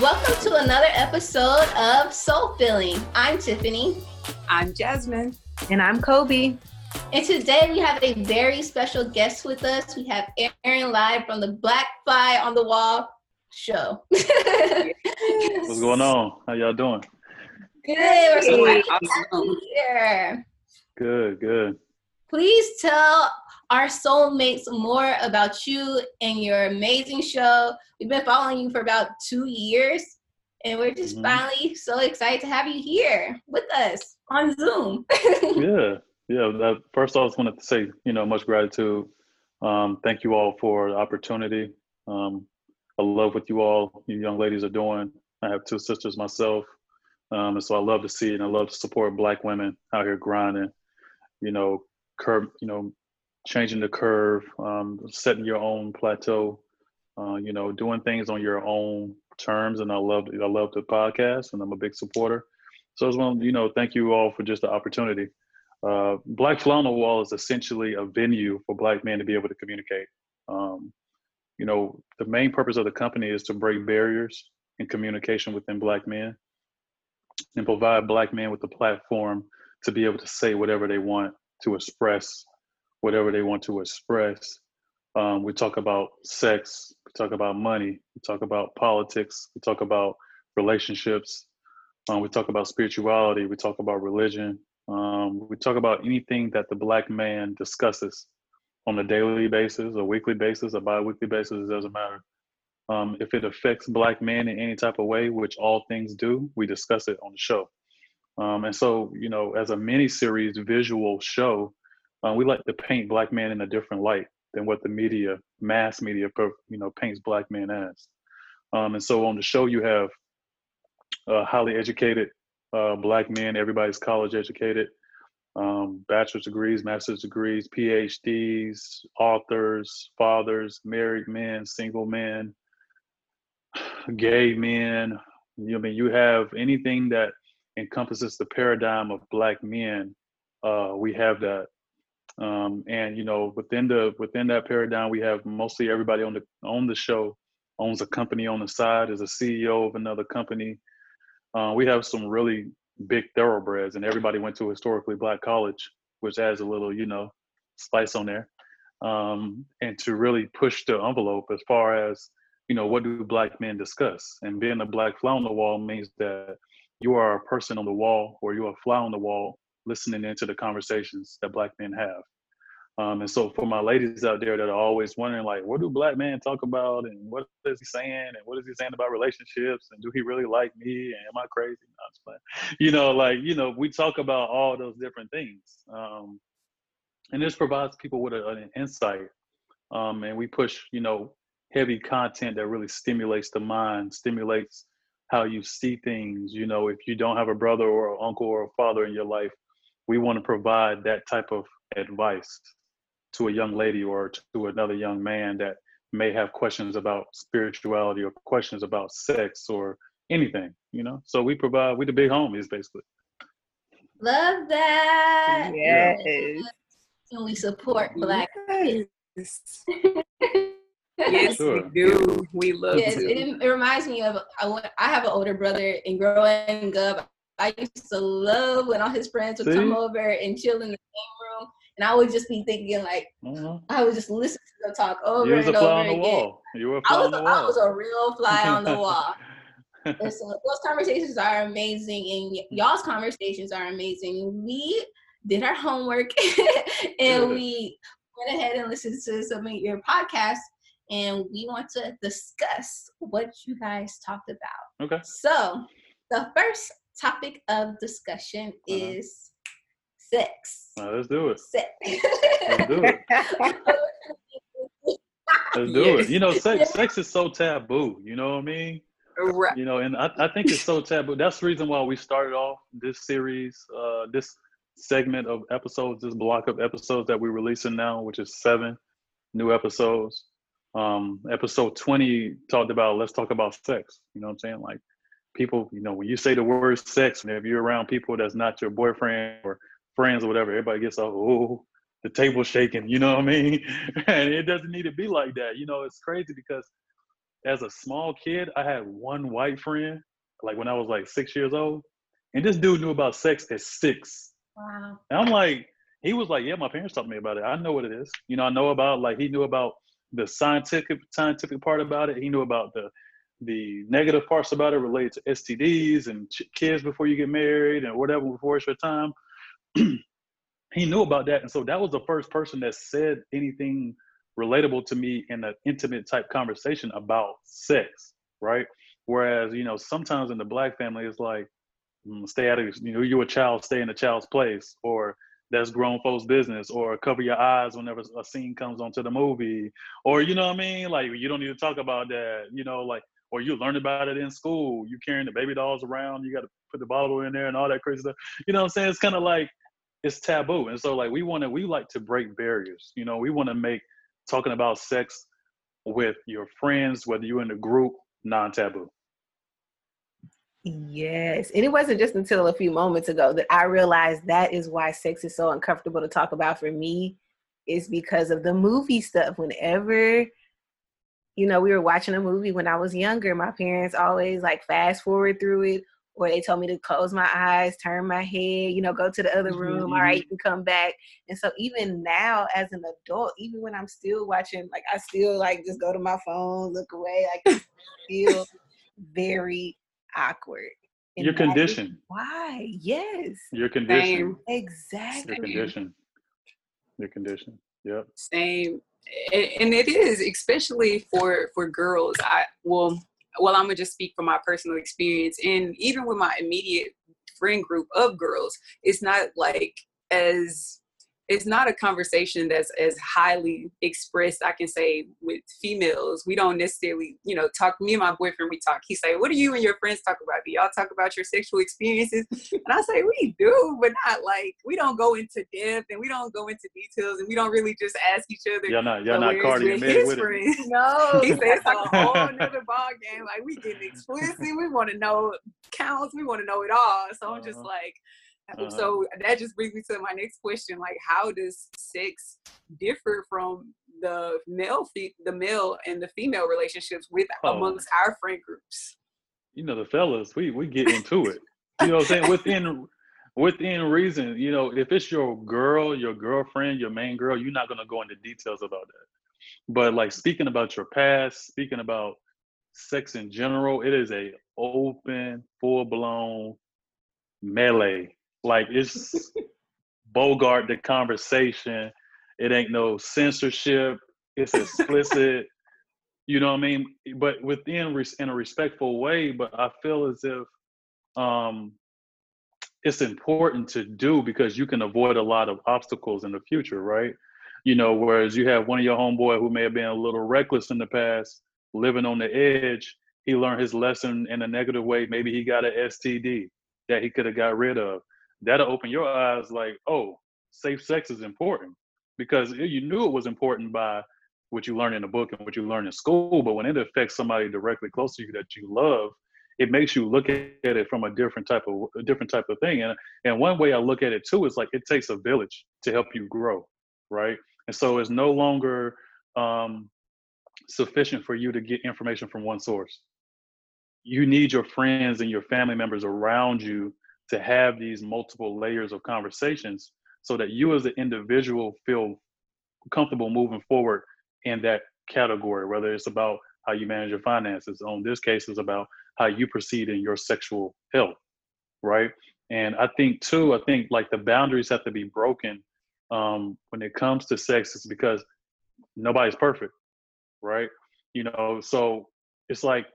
Welcome to another episode of Soul Filling. I'm Tiffany. I'm Jasmine. And I'm Kobe. And today we have a very special guest with us. We have Aaron live from the Black Fly on the Wall show. What's going on? How y'all doing? Good. We're so Hey. happy to have you here. Good, good. Please tell our soulmates more about you and your amazing show. We've been following you for about two years, and we're just Mhm. finally so excited to have you here with us on Zoom. Yeah, yeah. That, first, I just wanted to say, you know, much gratitude. Um, thank you all for the opportunity. Um, I love what you all, you young ladies, are doing. I have two sisters myself, um, and so I love to see it, and I love to support Black women out here grinding. You know, curve, you know, changing the curve, um, setting your own plateau. Uh, you know, doing things on your own terms, and I love, I love the podcast, and I'm a big supporter. So I just want you know, thank you all for just the opportunity. Uh, Black the Wall is essentially a venue for Black men to be able to communicate. Um, you know, the main purpose of the company is to break barriers in communication within Black men and provide Black men with a platform to be able to say whatever they want, to express whatever they want to express. Um, we talk about sex, we talk about money, we talk about politics, we talk about relationships, um, we talk about spirituality. We talk about religion. Um, we talk about anything that the black man discusses on a daily basis, a weekly basis, a bi-weekly basis. It doesn't matter. Um, if it affects black men in any type of way, which all things do, we discuss it on the show. Um, and so, you know, as a mini-series visual show, uh, we like to paint black men in a different light than what the media, mass media, you know, paints black men as. Um, and so on the show, you have uh, highly educated uh, black men. Everybody's college educated, um, bachelor's degrees, master's degrees, PhDs, authors, fathers, married men, single men, gay men. You I mean, you have anything that encompasses the paradigm of black men. Uh, we have that, um, and you know, within the within that paradigm, we have mostly everybody on the on the show owns a company on the side, is a CEO of another company. Uh, we have some really big thoroughbreds, and everybody went to a historically black college, which adds a little, you know, spice on there. Um, and to really push the envelope as far as, you know, what do black men discuss? And being a black fly on the wall means that you are a person on the wall or you're a fly on the wall listening into the conversations that black men have. Um, and so for my ladies out there that are always wondering, like, what do black men talk about, and what is he saying, and what is he saying about relationships, and do he really like me, and am I crazy? No. You know, like, you know, we talk about all those different things, um, and this provides people with a, an insight, um, and we push, you know, heavy content that really stimulates the mind, stimulates how you see things. You know, if you don't have a brother or an uncle or a father in your life, we want to provide that type of advice to a young lady or to another young man that may have questions about spirituality or questions about sex or anything, you know. So we provide we the big homies basically. Love that. Yes. And we support black. Yes. Yes, Sure. we do. We love Yes, to. it, it reminds me of I, wa- I have an older brother, and growing up, I used to love when all his friends would come over and chill in the same room, and I would just be thinking like Uh-huh. I would just listen to them talk over and over again. wall. You were I was on the wall. I was a real fly on the wall. And so those conversations are amazing, and y- y'all's conversations are amazing. We did our homework, and Good. we went ahead and listened to some of your podcasts, and we want to discuss what you guys talked about. okay. So, the first topic of discussion Uh-huh. is sex. Now, let's do it. Sex. Let's do it. Let's do Yes. it. You know, sex sex is so taboo. You know what I mean? Right. You know, and I, I think it's so taboo. That's the reason why we started off this series, uh, this segment of episodes, this block of episodes that we're releasing now, which is seven new episodes. Um, episode 20 talked about let's talk about sex. You know what I'm saying? Like people, you know, when you say the word sex, and if you're around people that's not your boyfriend or friends or whatever, everybody gets all, oh, the table shaking. You know what I mean? and it doesn't need to be like that. You know, it's crazy because as a small kid, I had one white friend, like when I was like six years old, and this dude knew about sex at six. Wow. And I'm like, he was like, yeah, my parents taught me about it. I know what it is. You know, I know about like he knew about the scientific scientific part about it. He knew about the the negative parts about it related to STDs and kids before you get married and whatever before it's your time. he knew about that, and so that was the first person that said anything relatable to me in an intimate type conversation about sex, right? Whereas you know sometimes in the black family it's like mm, stay out of you know you're a child, stay in a child's place, or that's grown folks' business, or cover your eyes whenever a scene comes onto the movie, or you know what I mean? Like you don't need to talk about that, you know, like or you learn about it in school. You carrying the baby dolls around, you got to put the bottle in there and all that crazy stuff. You know what I'm saying? It's kind of like it's taboo, and so like we want to we like to break barriers. You know, we want to make talking about sex with your friends, whether you're in a group, non-taboo. Yes. And it wasn't just until a few moments ago that I realized that is why sex is so uncomfortable to talk about for me, is because of the movie stuff. Whenever, you know, we were watching a movie when I was younger, my parents always like fast forward through it, or they told me to close my eyes, turn my head, you know, go to the other room. Mm-hmm. All right, you can come back. And so even now as an adult, even when I'm still watching, like I still like just go to my phone, look away, like feel very awkward. And You're conditioned. Why? Yes. You're conditioned. Same. Exactly. You're conditioned. You're conditioned. Yep. Same. And, it is, especially for for girls. I well, well, I'm gonna just speak from my personal experience, and even with my immediate friend group of girls, it's not like as it's not a conversation that's as highly expressed i can say with females we don't necessarily you know talk me and my boyfriend we talk he say what do you and your friends talk about do y'all talk about your sexual experiences and i say we do but not like we don't go into depth and we don't go into details and we don't really just ask each other Y'all not y'all so not whereas Cardi with and his with it. No. he said it's like a whole nother ball game. Like we getting explicit. We want to know counts. We want to know it all. So I'm just Uh-huh. like, Uh-huh. so that just brings me to my next question. Like, how does sex differ from the male, fe- the male and the female relationships with Oh. amongst our friend groups? you know the fellas we we get into it you know what i'm saying within within reason you know if it's your girl your girlfriend your main girl you're not going to go into details about that but like speaking about your past speaking about sex in general it is a open full-blown melee like it's bogart the conversation it ain't no censorship it's explicit you know what I mean? But within in a respectful way. But I feel as if um, it's important to do because you can avoid a lot of obstacles in the future, right? You know, whereas you have one of your homeboy who may have been a little reckless in the past, living on the edge. He learned his lesson in a negative way. Maybe he got an STD that he could have got rid of. That'll open your eyes, like, oh, safe sex is important because you knew it was important by what you learn in a book and what you learn in school, but when it affects somebody directly close to you that you love, it makes you look at it from a different type of a different type of thing. And and one way I look at it too is like it takes a village to help you grow, right? And so it's no longer um, sufficient for you to get information from one source. You need your friends and your family members around you to have these multiple layers of conversations so that you as an individual feel comfortable moving forward in that category, whether it's about how you manage your finances. On this case, is about how you proceed in your sexual health, right? And I think too, I think like the boundaries have to be broken um, when it comes to sex. It's because nobody's perfect, right? You know, so it's like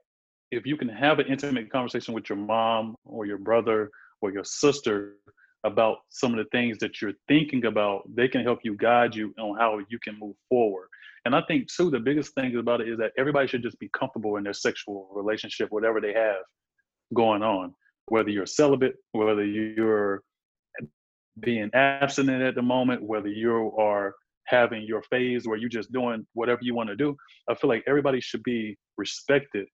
if you can have an intimate conversation with your mom or your brother or your sister about some of the things that you're thinking about, they can help you guide you on how you can move forward. And I think too, the biggest thing about it is that everybody should just be comfortable in their sexual relationship, whatever they have going on, whether you're celibate, whether you're being abstinent at the moment, whether you are having your phase where you're just doing whatever you want to do. I feel like everybody should be respected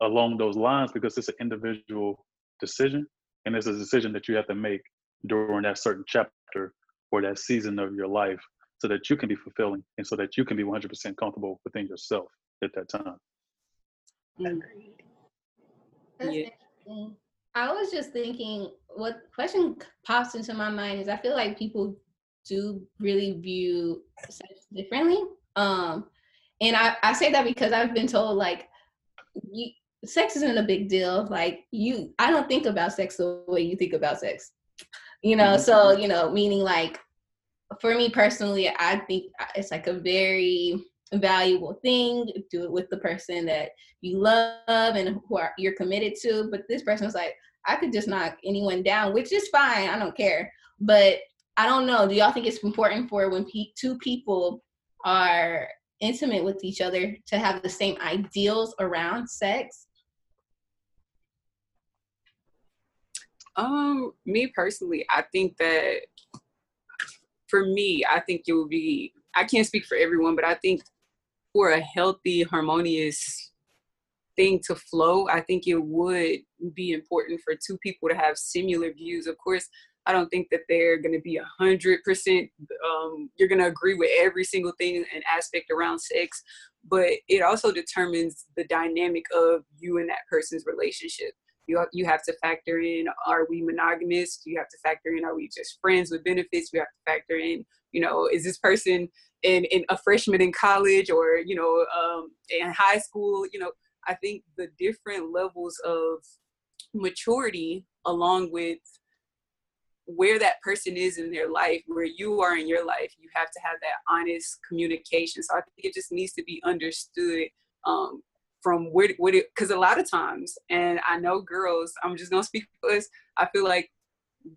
along those lines because it's an individual decision and it's a decision that you have to make during that certain chapter or that season of your life so that you can be fulfilling and so that you can be 100% comfortable within yourself at that time. Agreed. That's yeah. I was just thinking, what question pops into my mind is I feel like people do really view sex differently. Um, and I, I say that because I've been told like you, sex isn't a big deal. Like you, I don't think about sex the way you think about sex. You know, mm-hmm. so you know, meaning like for me personally, I think it's like a very valuable thing. Do it with the person that you love and who are, you're committed to. But this person was like, I could just knock anyone down, which is fine. I don't care. But I don't know. Do y'all think it's important for when pe- two people are intimate with each other to have the same ideals around sex? Um, me personally, I think that for me, I think it would be I can't speak for everyone, but I think for a healthy, harmonious thing to flow, I think it would be important for two people to have similar views. Of course, I don't think that they're going to be a hundred percent. Um, you're going to agree with every single thing and aspect around sex, but it also determines the dynamic of you and that person's relationship. You you have to factor in: Are we monogamous? You have to factor in: Are we just friends with benefits? You have to factor in: You know, is this person in, in a freshman in college or you know um, in high school? You know, I think the different levels of maturity, along with where that person is in their life, where you are in your life, you have to have that honest communication. So I think it just needs to be understood um, from where, what it, because a lot of times, and I know girls, I'm just gonna speak for us. I feel like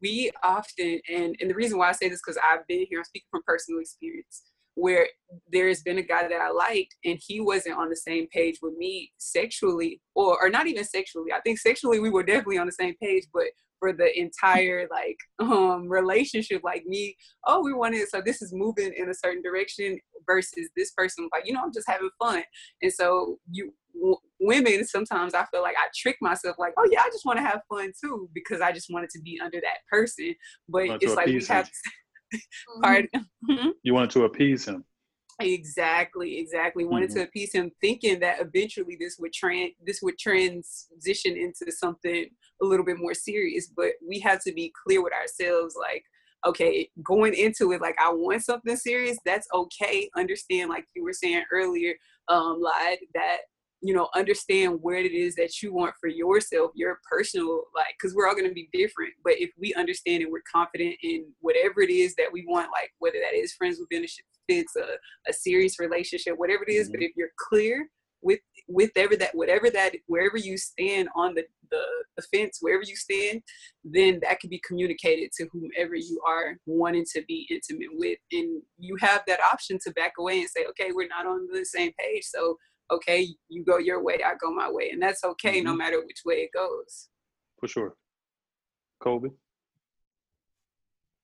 we often, and and the reason why I say this because I've been here, I'm speaking from personal experience, where there's been a guy that I liked and he wasn't on the same page with me sexually, or or not even sexually. I think sexually we were definitely on the same page, but for the entire like um relationship like me oh we wanted so this is moving in a certain direction versus this person like you know i'm just having fun and so you w- women sometimes i feel like i trick myself like oh yeah i just want to have fun too because i just wanted to be under that person but it's like we have to, pardon mm-hmm. you wanted to appease him Exactly, exactly. Wanted mm-hmm. to appease him, thinking that eventually this would trans this would transition into something a little bit more serious. But we have to be clear with ourselves, like, okay, going into it, like I want something serious, that's okay. Understand, like you were saying earlier, um, Lad, that you know understand what it is that you want for yourself your personal like because we're all going to be different but if we understand and we're confident in whatever it is that we want like whether that is friends with benefits a, a serious relationship whatever it is, mm-hmm. but if you're clear with with whatever that whatever that wherever you stand on the, the the fence wherever you stand then that can be communicated to whomever you are wanting to be intimate with and you have that option to back away and say okay we're not on the same page so okay, you go your way, I go my way. And that's okay mm-hmm. no matter which way it goes. For sure. Colby?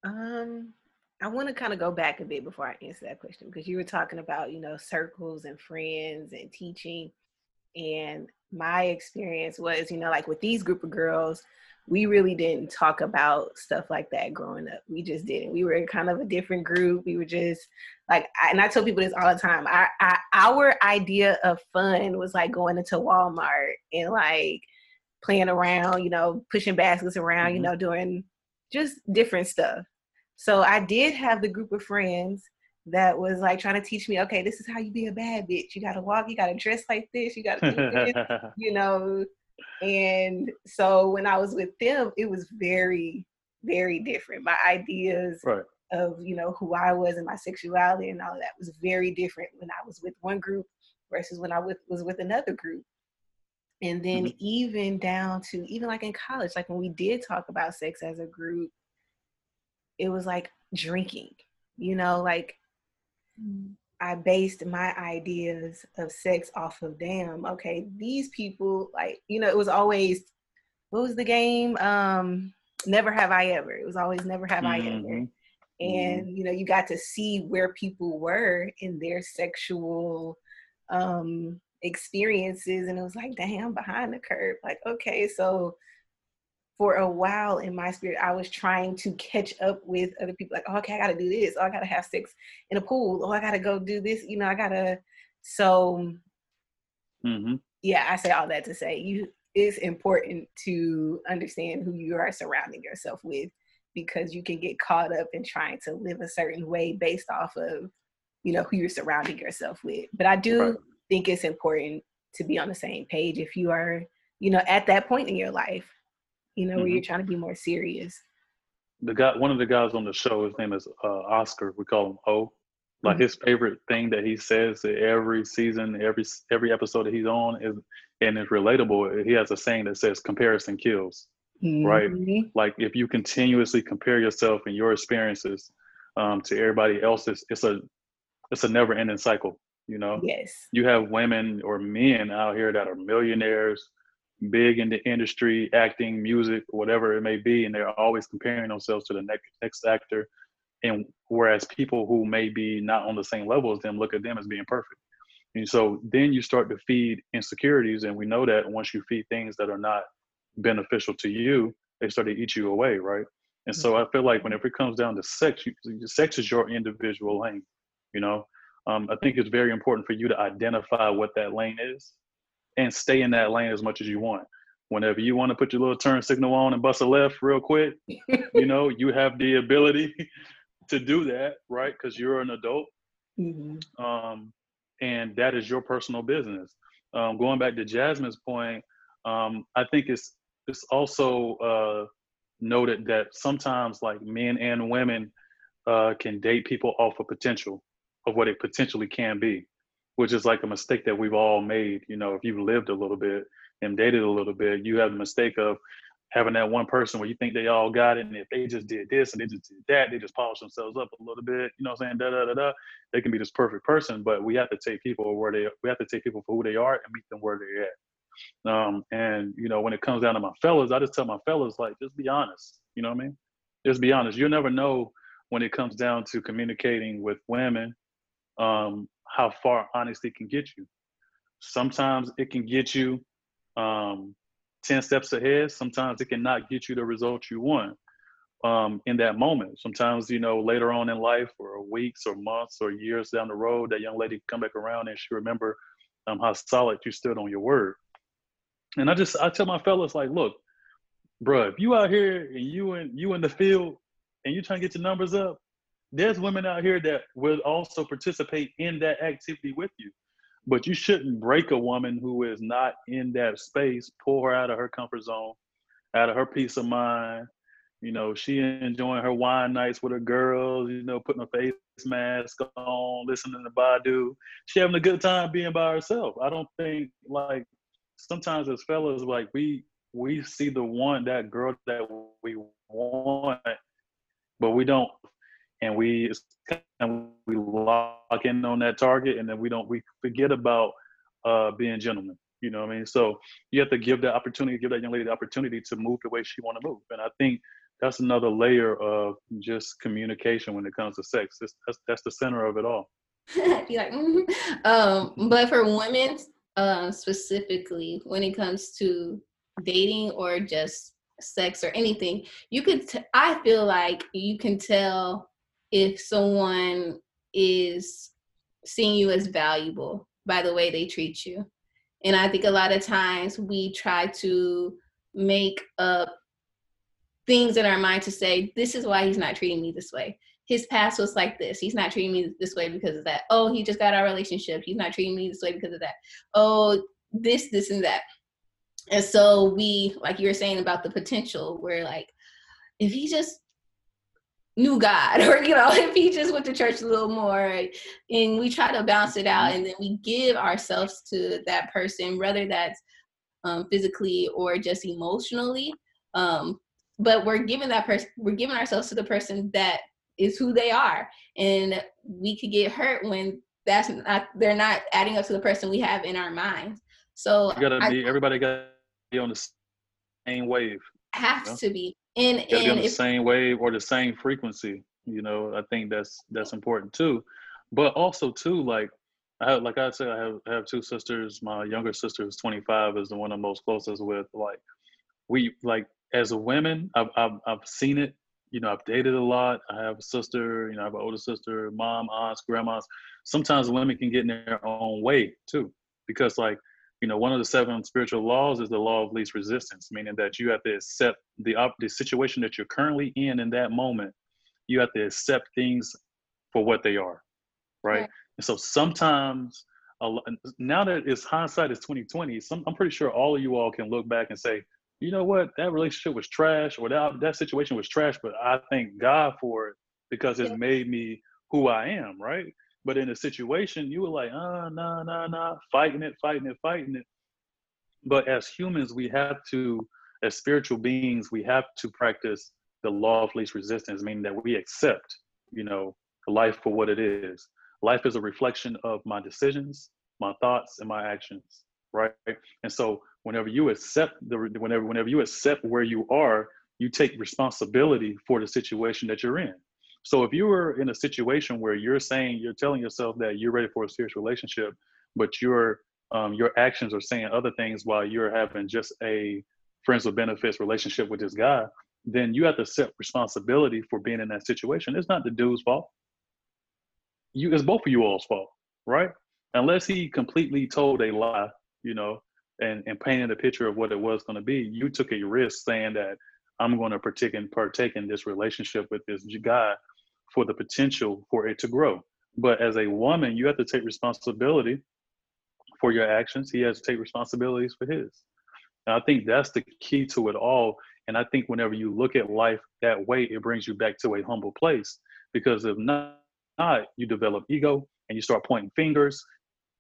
Um, I want to kind of go back a bit before I answer that question because you were talking about, you know, circles and friends and teaching. And my experience was, you know, like with these group of girls, we really didn't talk about stuff like that growing up. We just didn't. We were kind of a different group. We were just like, I, and I tell people this all the time. I, I, our idea of fun was like going into Walmart and like playing around, you know, pushing baskets around, mm-hmm. you know, doing just different stuff. So I did have the group of friends that was like trying to teach me, okay, this is how you be a bad bitch. You gotta walk, you gotta dress like this, you gotta, you know, and so when I was with them, it was very, very different. My ideas right. of, you know, who I was and my sexuality and all that was very different when I was with one group versus when I with, was with another group. And then mm-hmm. even down to even like in college, like when we did talk about sex as a group, it was like drinking, you know, like mm. I based my ideas of sex off of damn, okay, these people like, you know, it was always what was the game? Um, never have I ever. It was always never have mm-hmm. I ever. Mm-hmm. And mm-hmm. you know, you got to see where people were in their sexual um experiences and it was like, damn, behind the curve. Like, okay, so for a while in my spirit, I was trying to catch up with other people. Like, oh, okay, I got to do this. Oh, I got to have sex in a pool. Oh, I got to go do this. You know, I got to. So, Mm-hmm. yeah, I say all that to say you. It's important to understand who you are surrounding yourself with because you can get caught up in trying to live a certain way based off of, you know, who you're surrounding yourself with. But I do Right. think it's important to be on the same page if you are, you know, at that point in your life, you know, where Mhm. you're trying to be more serious. The guy, one of the guys on the show, his name is uh, Oscar. We call him O. Like Mhm. his favorite thing that he says every season, every every episode that he's on is, and it's relatable. He has a saying that says, "Comparison kills." Right. Mhm. like if you continuously compare yourself and your experiences um, to everybody else's it's a it's a never ending cycle you know Yes. you have women or men out here that are millionaires big in the industry acting music whatever it may be and they're always comparing themselves to the next next actor. And whereas people who may be not on the same level as them look at them as being perfect. And so then you start to feed insecurities and we know that once you feed things that are not beneficial to you they start to eat you away right? And so i feel like whenever it comes down to sex you, sex is your individual lane you know? Um, i think it's very important for you to identify what that lane is and stay in that lane as much as you want whenever you want to put your little turn signal on and bust a left real quick you know you have the ability to do that right because you're an adult Mhm. um, and that is your personal business. Um, going back to Jasmine's point, um, I think it's it's also uh, noted that sometimes like men and women uh, can date people off of potential of what it potentially can be, which is like a mistake that we've all made. You know, if you've lived a little bit and dated a little bit, you have the mistake of having that one person where you think they all got it, and if they just did this and they just did that, they just polish themselves up a little bit. You know what I'm saying? Da da da da. They can be this perfect person, but we have to take people where they we have to take people for who they are and meet them where they're at. Um, and you know, when it comes down to my fellas, I just tell my fellas like, just be honest. You know what I mean? Just be honest. You'll never know when it comes down to communicating with women, um, how far honesty can get you. Sometimes it can get you um, 10 steps ahead. Sometimes it cannot get you the results you want um, in that moment. Sometimes, you know, later on in life or weeks or months or years down the road, that young lady come back around and she remember um, how solid you stood on your word. And I just, I tell my fellas like, look, bruh, if you out here and you in, you in the field and you trying to get your numbers up, there's women out here that will also participate in that activity with you. But you shouldn't break a woman who is not in that space, pull her out of her comfort zone, out of her peace of mind. You know, she enjoying her wine nights with her girls, you know, putting a face mask on, listening to Badu. She having a good time being by herself. I don't think like sometimes as fellas, like we we see the one that girl that we want, but we don't and we we lock in on that target and then we don't we forget about uh being gentlemen you know what i mean so you have to give that opportunity give that young lady the opportunity to move the way she want to move and i think that's another layer of just communication when it comes to sex that's that's, that's the center of it all be like, mhm. um, but for women um, specifically, when it comes to dating or just sex or anything, you could. T- I feel like you can tell if someone is seeing you as valuable by the way they treat you, and I think a lot of times we try to make up things in our mind to say this is why he's not treating me this way his past was like this. He's not treating me this way because of that. Oh, he just got our relationship. He's not treating me this way because of that. Oh, this, this, and that. And so we, like you were saying about the potential, where like, if he just knew God, or you know, if he just went to church a little more, and we try to balance it out, and then we give ourselves to that person, whether that's um, physically or just emotionally. Um, but we're giving that person, we're giving ourselves to the person that is who they are and we could get hurt when that's not they're not adding up to the person we have in our minds so you gotta I be everybody gotta be on the same wave have Yeah. to be and gotta be on the if same wave or the same frequency. You know, I think that's that's important too. But also too, like I have, like I said, I have I have two sisters. My younger sister is 25, is the one I'm most closest with. Like we like as a women, I've, I've, I've seen it. You know, I've dated a lot. I have a sister. You know, I have an older sister, mom, aunts, grandmas. Sometimes women can get in their own way too, because like you know, one of the seven spiritual laws is the law of least resistance, meaning that you have to accept the op- the situation that you're currently in in that moment. You have to accept things for what they are, right? right. And so sometimes, now that it's hindsight is 2020, some, I'm pretty sure all of you all can look back and say, you know what, that relationship was trash, or that that situation was trash, but I thank God for it because it's made me who I am, right? But in a situation, you were like, ah, nah, nah, nah, fighting it, fighting it, fighting it. But as humans, we have to, as spiritual beings, we have to practice the law of least resistance, meaning that we accept, you know, life for what it is. Life is a reflection of my decisions, my thoughts, and my actions, right? And so whenever you accept the whenever whenever you accept where you are, you take responsibility for the situation that you're in. So if you were in a situation where you're saying you're telling yourself that you're ready for a serious relationship, but your um, your actions are saying other things while you're having just a friends with benefits relationship with this guy, then you have to accept responsibility for being in that situation. It's not the dude's fault. You, it's both of you all's fault, right? Unless he completely told a lie, you know, and, and painted a picture of what it was going to be, you took a risk saying that I'm going to partake in, partake in this relationship with this guy for the potential for it to grow. But as a woman, you have to take responsibility for your actions. He has to take responsibilities for his. And I think that's the key to it all. And I think whenever you look at life that way, it brings you back to a humble place. Because if not, not you develop ego and you start pointing fingers,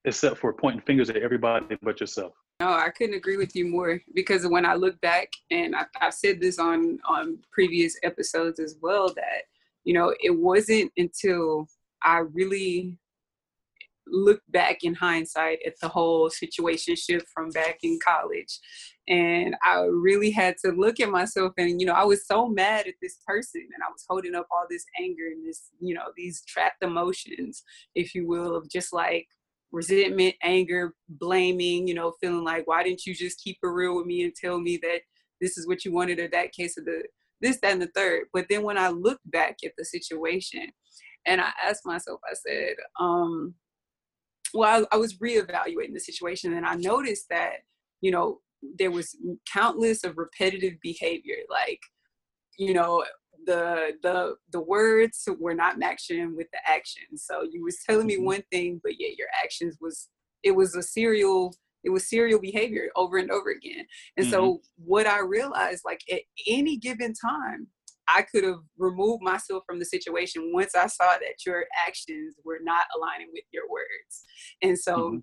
except for pointing fingers at everybody but yourself. No, I couldn't agree with you more because when I look back, and I, have said this on on previous episodes as well, that you know, it wasn't until I really looked back in hindsight at the whole situation shift from back in college. And i really had to look at myself and you know i was so mad at this person and i was holding up all this anger and this you know these trapped emotions if you will of just like resentment anger blaming you know feeling like why didn't you just keep it real with me and tell me that this is what you wanted or that case of the this, that, and the third. But then when I looked back at the situation and I asked myself, I said, um, well, I, I was reevaluating the situation and I noticed that, you know, there was countless of repetitive behavior, like, you know, the the the words were not matching with the actions. So you was telling me mm-hmm. one thing, but yet your actions was it was a serial it was serial behavior over and over again and mm-hmm. so what i realized like at any given time i could have removed myself from the situation once i saw that your actions were not aligning with your words and so mm-hmm.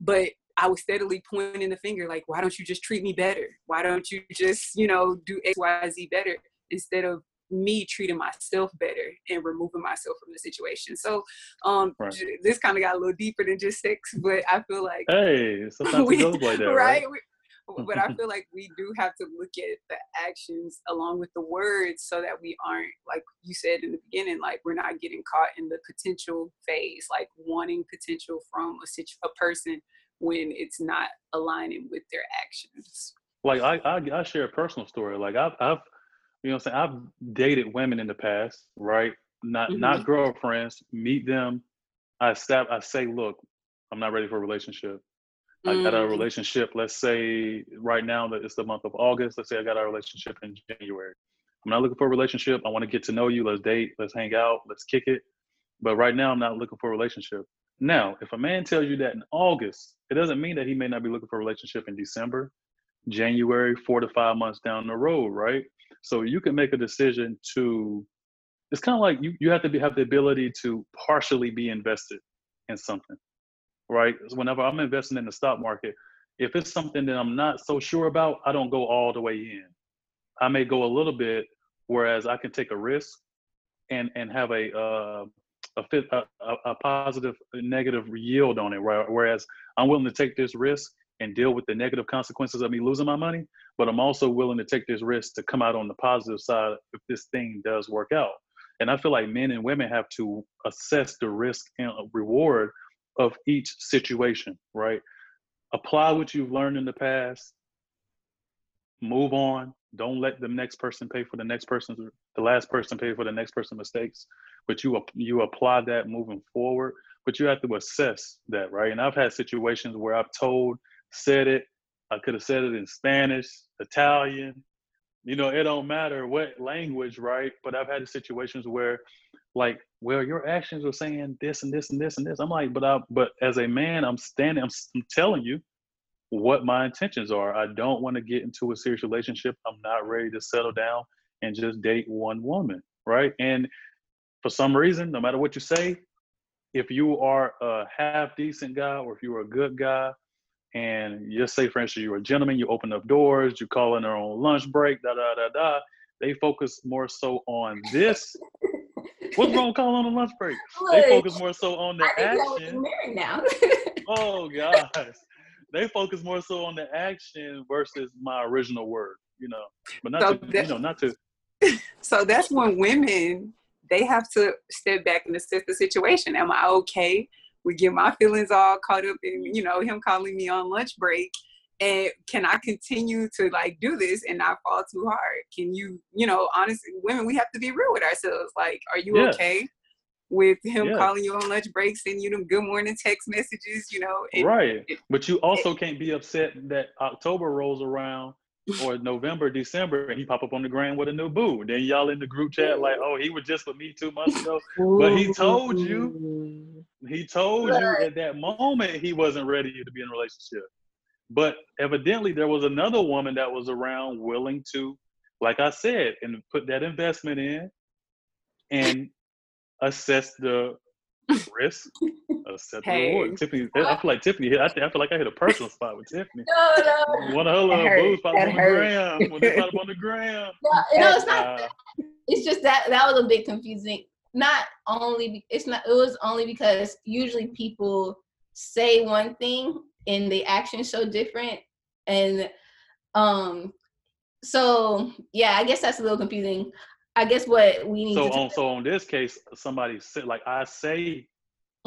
but I was steadily pointing the finger, like, why don't you just treat me better? Why don't you just, you know, do X, Y, Z better instead of me treating myself better and removing myself from the situation. So um right. this kind of got a little deeper than just sex, but I feel like hey, sometimes we, it goes like that, right? right? We, but I feel like we do have to look at the actions along with the words so that we aren't like you said in the beginning, like we're not getting caught in the potential phase, like wanting potential from a situ- a person when it's not aligning with their actions. Like I, I, I share a personal story. Like I've, I've you know what I'm saying? I've dated women in the past, right? Not mm-hmm. not girlfriends. Meet them. I step. I say, look, I'm not ready for a relationship. Mm-hmm. I got a mm. relationship. Let's say right now that it's the month of August. Let's say I got a relationship in January. I'm not looking for a relationship. I want to get to know you. Let's date. Let's hang out. Let's kick it. But right now, I'm not looking for a relationship. Now, if a man tells you that in August, it doesn't mean that he may not be looking for a relationship in December, January, four to five months down the road, right? So you can make a decision to. It's kind of like you you have to be, have the ability to partially be invested in something, right? Whenever I'm investing in the stock market, if it's something that I'm not so sure about, I don't go all the way in. I may go a little bit, whereas I can take a risk and and have a uh, a, fit, a, a positive negative yield on it. Whereas I'm willing to take this risk and deal with the negative consequences of me losing my money, but I'm also willing to take this risk to come out on the positive side if this thing does work out. And I feel like men and women have to assess the risk and reward of each situation, right? Apply what you've learned in the past, move on, don't let the next person pay for the next person's the last person pay for the next person's mistakes but you you apply that moving forward but you have to assess that right and i've had situations where i've told said it. I could have said it in spanish italian. You know it don't matter what language right? But i've had situations where like well your actions were saying this and this and this and this. I'm like but i but as a man i'm standing i'm, I'm telling you what my intentions are. I don't want to get into a serious relationship. I'm not ready to settle down and just date one woman right? And for some reason no matter what you say if you are a half decent guy or if you're a good guy and just say for instance you're a gentleman you open up doors you call in their own lunch break da da da da. They focus more so on this. What's wrong calling on a lunch break? They focus more so on the action. married now. Oh gosh. They focus more so on the action versus my original word you know. But not so to, that, you know not to so that's when women they have to step back and assess the situation. Am I okay? We get my feelings all caught up in, you know, him calling me on lunch break. And can I continue to like do this and not fall too hard? Can you, you know, honestly, women, we have to be real with ourselves. Like, are you yeah. okay with him yeah. calling you on lunch break, sending you them good morning text messages, you know? Right. but you also it, can't be upset that October rolls around or November, December, and he pop up on the gram with a new boo. Then y'all in the group chat like, oh, he was just with me two months ago. But he told you, he told you at that moment he wasn't ready to be in a relationship. But evidently there was another woman that was around willing to, like I said, and put that investment in and assess the risk, accept hey. the reward. Tiffany, I feel like Tiffany. I, I feel like I hit a personal spot with Tiffany. No, no. One of her little popped on the gram. When they pop on the gram. No, no, it's not. Uh, it's just that that was a bit confusing. Not only it's not. It was only because usually people say one thing and the actions so different, and um, so yeah, I guess that's a little confusing. I guess what we need. So on so on this case, somebody said like I say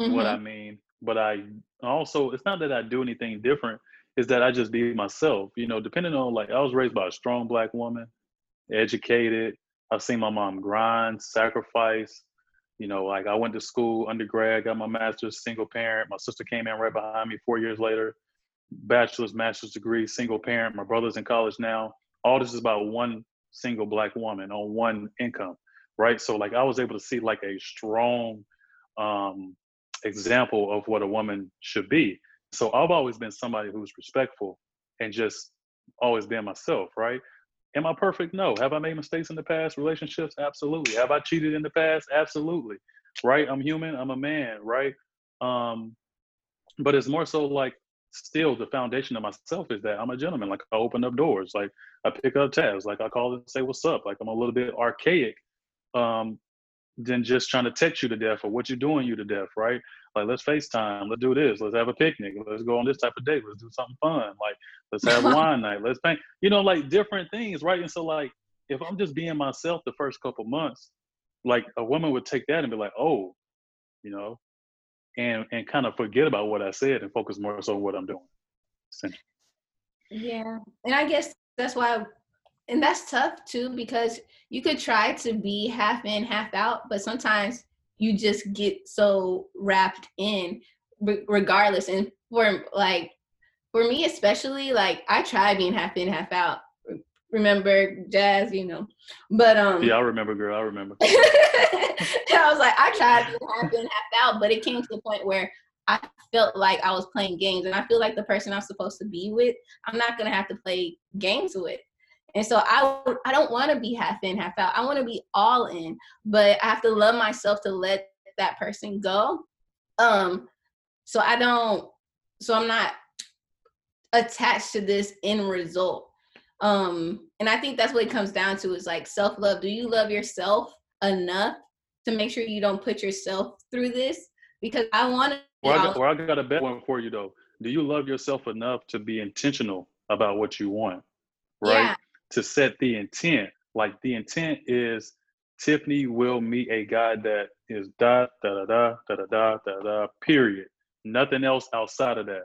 mm-hmm. what I mm-hmm. mean, but I also it's not that I do anything different. Is that I just be myself. You know, depending on like I was raised by a strong black woman, educated. I've seen my mom grind, sacrifice. You know, like I went to school, undergrad, got my master's, single parent. My sister came in right behind me four years later, bachelor's, master's degree, single parent. My brother's in college now. All this is about one single black woman on one income, right? So like I was able to see like a strong um, example of what a woman should be. So I've always been somebody who's respectful and just always been myself, right? Am I perfect? No. Have I made mistakes in the past? Relationships? Absolutely. Have I cheated in the past? Absolutely. Right? I'm human. I'm a man, right? Um, but it's more so like still the foundation of myself is that I'm a gentleman. Like I open up doors, like I pick up tabs, like I call and say what's up. Like I'm a little bit archaic um, than just trying to text you to death or what you're doing you to death, right? Like let's FaceTime, let's do this, let's have a picnic, let's go on this type of date, let's do something fun, like let's have a wine night, let's paint, you know, like different things, right? And so like if I'm just being myself the first couple months, like a woman would take that and be like, oh, you know, and and kind of forget about what I said and focus more so on what I'm doing. Yeah, and I guess that's why, and that's tough too because you could try to be half in, half out, but sometimes you just get so wrapped in, regardless. And for like, for me especially, like I try being half in, half out. Remember jazz, you know, but um. Yeah, I remember, girl. I remember. I was like, I tried to half in, half out, but it came to the point where I felt like I was playing games, and I feel like the person I'm supposed to be with, I'm not gonna have to play games with. And so I I don't want to be half in, half out. I want to be all in, but I have to love myself to let that person go. Um, so I don't. So I'm not attached to this end result. Um, and I think that's what it comes down to is like self love. Do you love yourself enough to make sure you don't put yourself through this because I want to. Well, I got, well, I got a better one for you though. Do you love yourself enough to be intentional about what you want? Right. Yeah. To set the intent. Like the intent is Tiffany will meet a guy that is da da da da da da da da da period. Nothing else outside of that.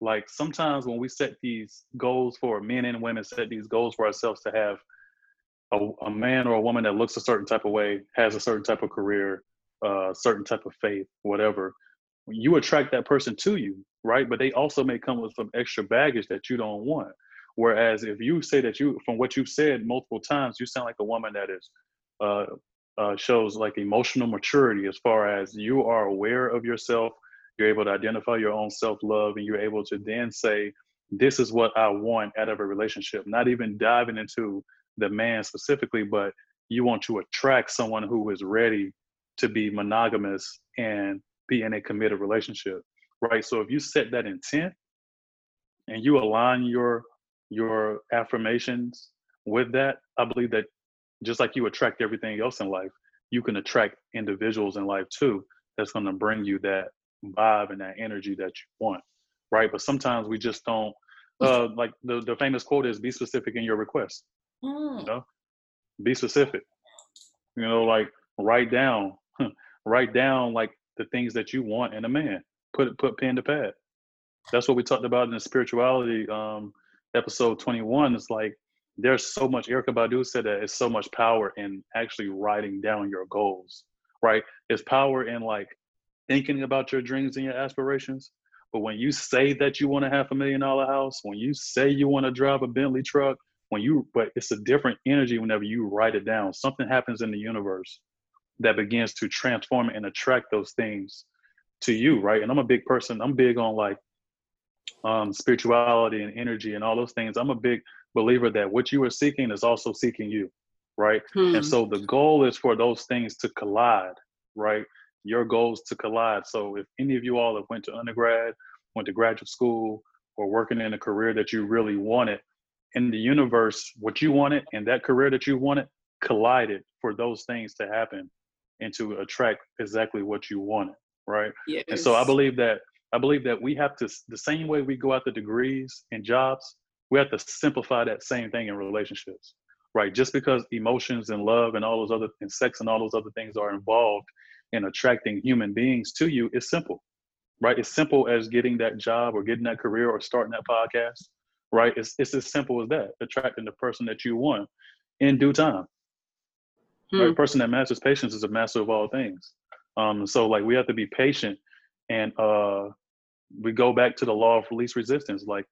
Like sometimes when we set these goals for men and women set these goals for ourselves to have a, a man or a woman that looks a certain type of way, has a certain type of career, a uh, certain type of faith, whatever, you attract that person to you, right? But they also may come with some extra baggage that you don't want. Whereas if you say that you, from what you've said multiple times, you sound like a woman that is uh, uh, shows like emotional maturity as far as you are aware of yourself, you're able to identify your own self love, and you're able to then say, "This is what I want out of a relationship." Not even diving into the man specifically, but you want to attract someone who is ready to be monogamous and be in a committed relationship, right? So if you set that intent and you align your your affirmations with that, I believe that just like you attract everything else in life, you can attract individuals in life too that's going to bring you that vibe and that energy that you want, right? But sometimes we just don't. Uh, like the the famous quote is, "Be specific in your request." Mm. You know, be specific. You know, like write down, write down like the things that you want in a man. Put put pen to pad. That's what we talked about in the spirituality um, episode 21 it's like there's so much Erykah Badu said that it's so much power in actually writing down your goals right it's power in like thinking about your dreams and your aspirations but when you say that you want to have a million dollar house when you say you want to drive a bentley truck when you but it's a different energy whenever you write it down something happens in the universe that begins to transform and attract those things to you right and i'm a big person i'm big on like um, spirituality and energy and all those things, I'm a big believer that what you are seeking is also seeking you, right? Hmm. And so the goal is for those things to collide, right? Your goals to collide. So if any of you all have went to undergrad, went to graduate school, or working in a career that you really wanted, in the universe, what you wanted and that career that you wanted collided for those things to happen and to attract exactly what you wanted, right? Yes. And so I believe that I believe that we have to, the same way we go out the degrees and jobs, we have to simplify that same thing in relationships, right? Just because emotions and love and all those other, and sex and all those other things are involved in attracting human beings to you, it's simple, right? It's simple as getting that job or getting that career or starting that podcast, right? It's, it's as simple as that, attracting the person that you want in due time. Hmm. Right? A person that masters patience is a master of all things. Um, so like we have to be patient and uh we go back to the law of least resistance. Like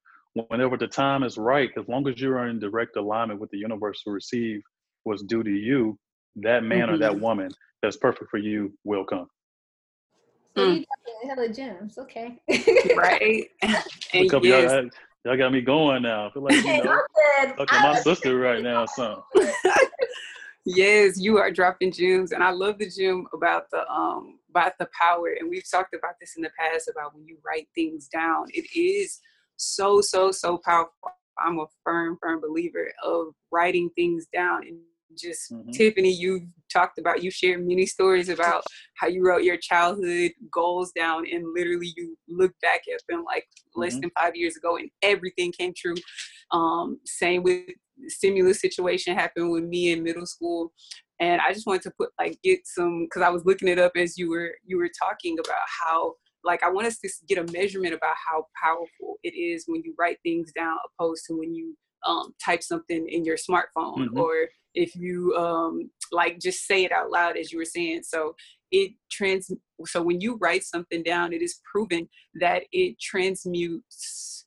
whenever the time is right, as long as you are in direct alignment with the universe to receive what's due to you, that man mm-hmm. or that mm-hmm. woman that's perfect for you will come. So mm. you hella gems, okay? right. and yes. y'all, y'all got me going now. I feel like you know, look at my sister right now, son. Yes, you are dropping gems, and I love the gem about the um about the power. And we've talked about this in the past about when you write things down. It is so, so, so powerful. I'm a firm, firm believer of writing things down and just mm-hmm. Tiffany, you've talked about you shared many stories about how you wrote your childhood goals down and literally you look back at them like less mm-hmm. than five years ago and everything came true. Um, same with stimulus situation happened with me in middle school and i just wanted to put like get some because i was looking it up as you were you were talking about how like i want us to get a measurement about how powerful it is when you write things down opposed to when you um, type something in your smartphone mm-hmm. or if you um, like just say it out loud as you were saying so it trans so when you write something down it is proven that it transmutes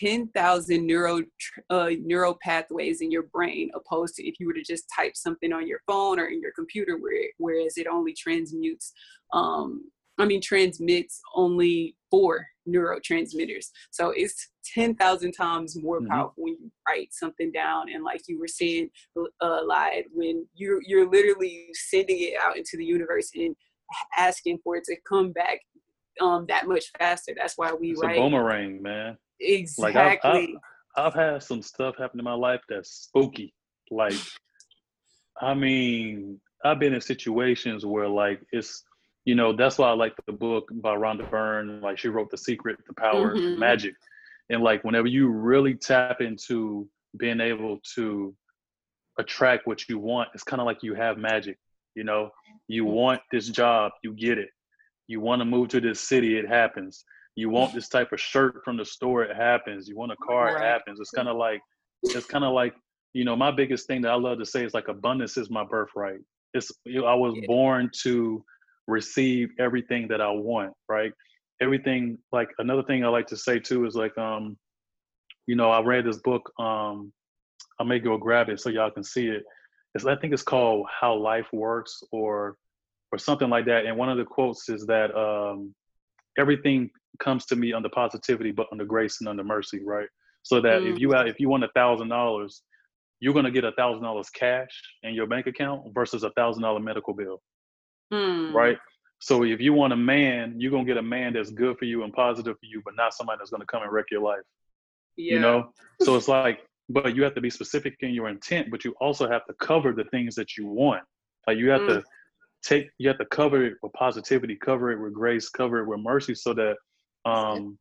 10,000 neuro uh, neural pathways in your brain opposed to if you were to just type something on your phone or in your computer where whereas it only transmutes um, I mean transmits only four neurotransmitters. So it's 10,000 times more mm-hmm. powerful when you write something down. And like you were saying uh, Lide when you're you're literally sending it out into the universe and asking for it to come back um, that much faster. That's why we it's write a boomerang man Exactly. Like I've, I've, I've had some stuff happen in my life that's spooky. Like, I mean, I've been in situations where like it's, you know, that's why I like the book by Rhonda Byrne. Like she wrote The Secret, The Power, mm-hmm. Magic. And like whenever you really tap into being able to attract what you want, it's kind of like you have magic. You know, you want this job, you get it. You want to move to this city, it happens you want this type of shirt from the store, it happens. You want a car, right. it happens. It's kind of like it's kind of like you know, my biggest thing that I love to say is like abundance is my birthright. It's you I was yeah. born to receive everything that I want, right? Everything like another thing I like to say too is like um, you know, I read this book, um, I may go grab it so y'all can see it. It's I think it's called How Life Works or or something like that. And one of the quotes is that um everything comes to me under positivity but under grace and under mercy, right? So that mm. if you have, if you want a thousand dollars, you're gonna get a thousand dollars cash in your bank account versus a thousand dollar medical bill. Mm. Right? So if you want a man, you're gonna get a man that's good for you and positive for you, but not somebody that's gonna come and wreck your life. Yeah. You know? So it's like, but you have to be specific in your intent, but you also have to cover the things that you want. Like you have mm. to take you have to cover it with positivity, cover it with grace, cover it with mercy so that um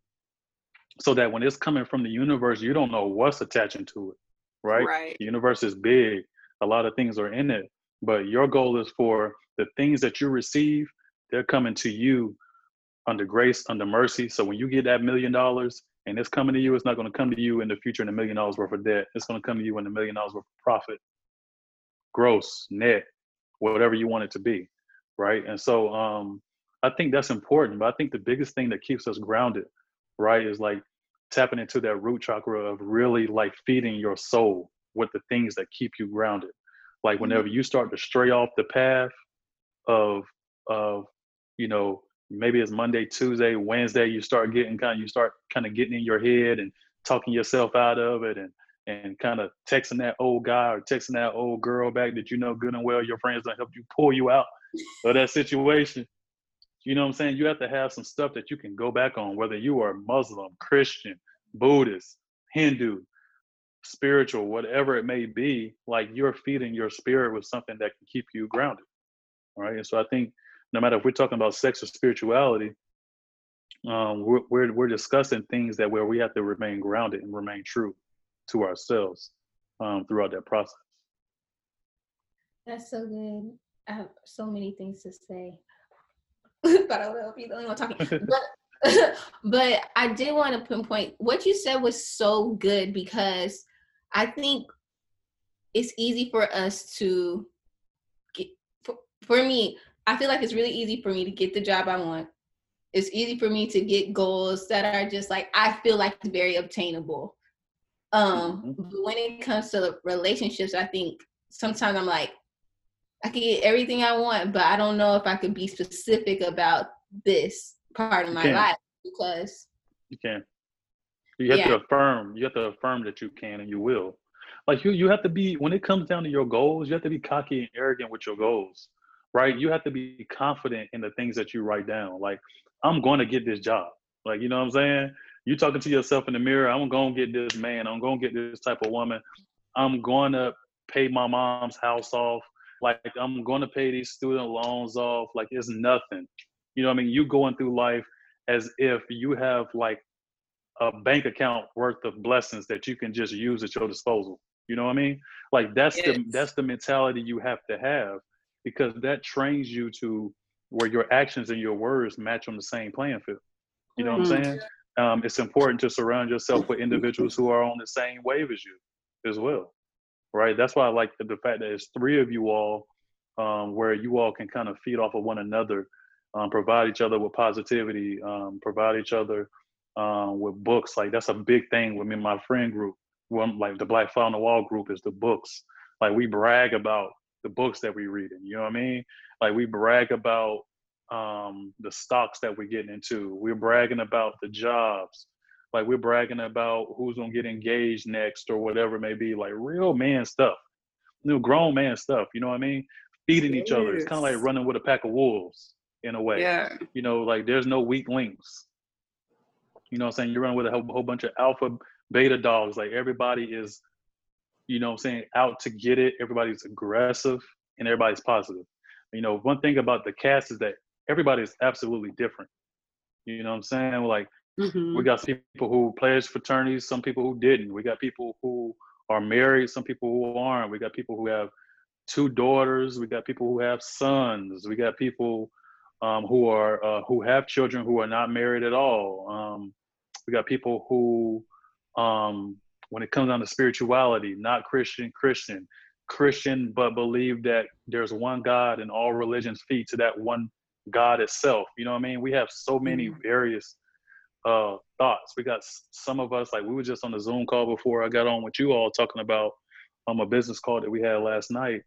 so that when it's coming from the universe, you don't know what's attaching to it. Right? Right. The universe is big. A lot of things are in it. But your goal is for the things that you receive, they're coming to you under grace, under mercy. So when you get that million dollars and it's coming to you, it's not going to come to you in the future in a million dollars worth of debt. It's going to come to you in a million dollars worth of profit, gross, net, whatever you want it to be. Right. And so um, I think that's important. But I think the biggest thing that keeps us grounded, right, is like tapping into that root chakra of really like feeding your soul with the things that keep you grounded. Like mm-hmm. whenever you start to stray off the path of of you know maybe it's Monday, Tuesday, Wednesday, you start getting kind of you start kind of getting in your head and talking yourself out of it and and kind of texting that old guy or texting that old girl back that you know good and well your friends don't help you pull you out of that situation. You know what I'm saying? You have to have some stuff that you can go back on, whether you are Muslim, Christian, Buddhist, Hindu, spiritual, whatever it may be, like you're feeding your spirit with something that can keep you grounded. Right. And so I think no matter if we're talking about sex or spirituality, um, we're, we're, we're discussing things that where we have to remain grounded and remain true to ourselves um, throughout that process. That's so good. I have so many things to say, but I will be the only one talking. but but I did want to pinpoint what you said was so good because I think it's easy for us to get, for, for me, I feel like it's really easy for me to get the job I want. It's easy for me to get goals that are just like, I feel like it's very obtainable. Um, mm-hmm. but when it comes to relationships, I think sometimes I'm like, I can get everything I want, but I don't know if I can be specific about this part of my life because you can. You have yeah. to affirm. You have to affirm that you can and you will. Like you, you have to be when it comes down to your goals. You have to be cocky and arrogant with your goals, right? You have to be confident in the things that you write down. Like I'm going to get this job. Like you know what I'm saying? You talking to yourself in the mirror. I'm going to get this man. I'm going to get this type of woman. I'm going to pay my mom's house off. Like I'm going to pay these student loans off. Like it's nothing. You know what I mean? You going through life as if you have like a bank account worth of blessings that you can just use at your disposal. You know what I mean? Like that's yes. the that's the mentality you have to have because that trains you to where your actions and your words match on the same playing field. You know mm-hmm. what I'm mm-hmm. saying? Um, it's important to surround yourself with individuals who are on the same wave as you as well. Right? That's why I like the, the fact that it's three of you all um, where you all can kind of feed off of one another um, provide each other with positivity, um, provide each other um, with books. Like that's a big thing with me and my friend group. One like the Black Fly on the Wall group is the books. Like we brag about the books that we read, you know what I mean? Like we brag about um, the stocks that we're getting into. We're bragging about the jobs. Like we're bragging about who's gonna get engaged next or whatever it may be. Like real man stuff, know, grown man stuff. You know what I mean? Feeding each other. It's kind of like running with a pack of wolves in a way. Yeah. You know, like there's no weak links. You know what I'm saying? You're running with a whole, whole bunch of alpha beta dogs. Like everybody is, you know what I'm saying, out to get it. Everybody's aggressive and everybody's positive. You know, one thing about the cast is that everybody is absolutely different. You know what I'm saying? Like mm-hmm. we got people who pledged fraternities, some people who didn't. We got people who are married, some people who aren't. We got people who have two daughters. We got people who have sons. We got people um, who are uh, who have children who are not married at all. Um, we got people who um, when it comes down to spirituality, not Christian, Christian, Christian, but believe that there's one God and all religions feed to that one God itself. You know what I mean? We have so many various uh, thoughts. We got some of us, like we were just on the Zoom call before I got on with you all talking about um, a business call that we had last night.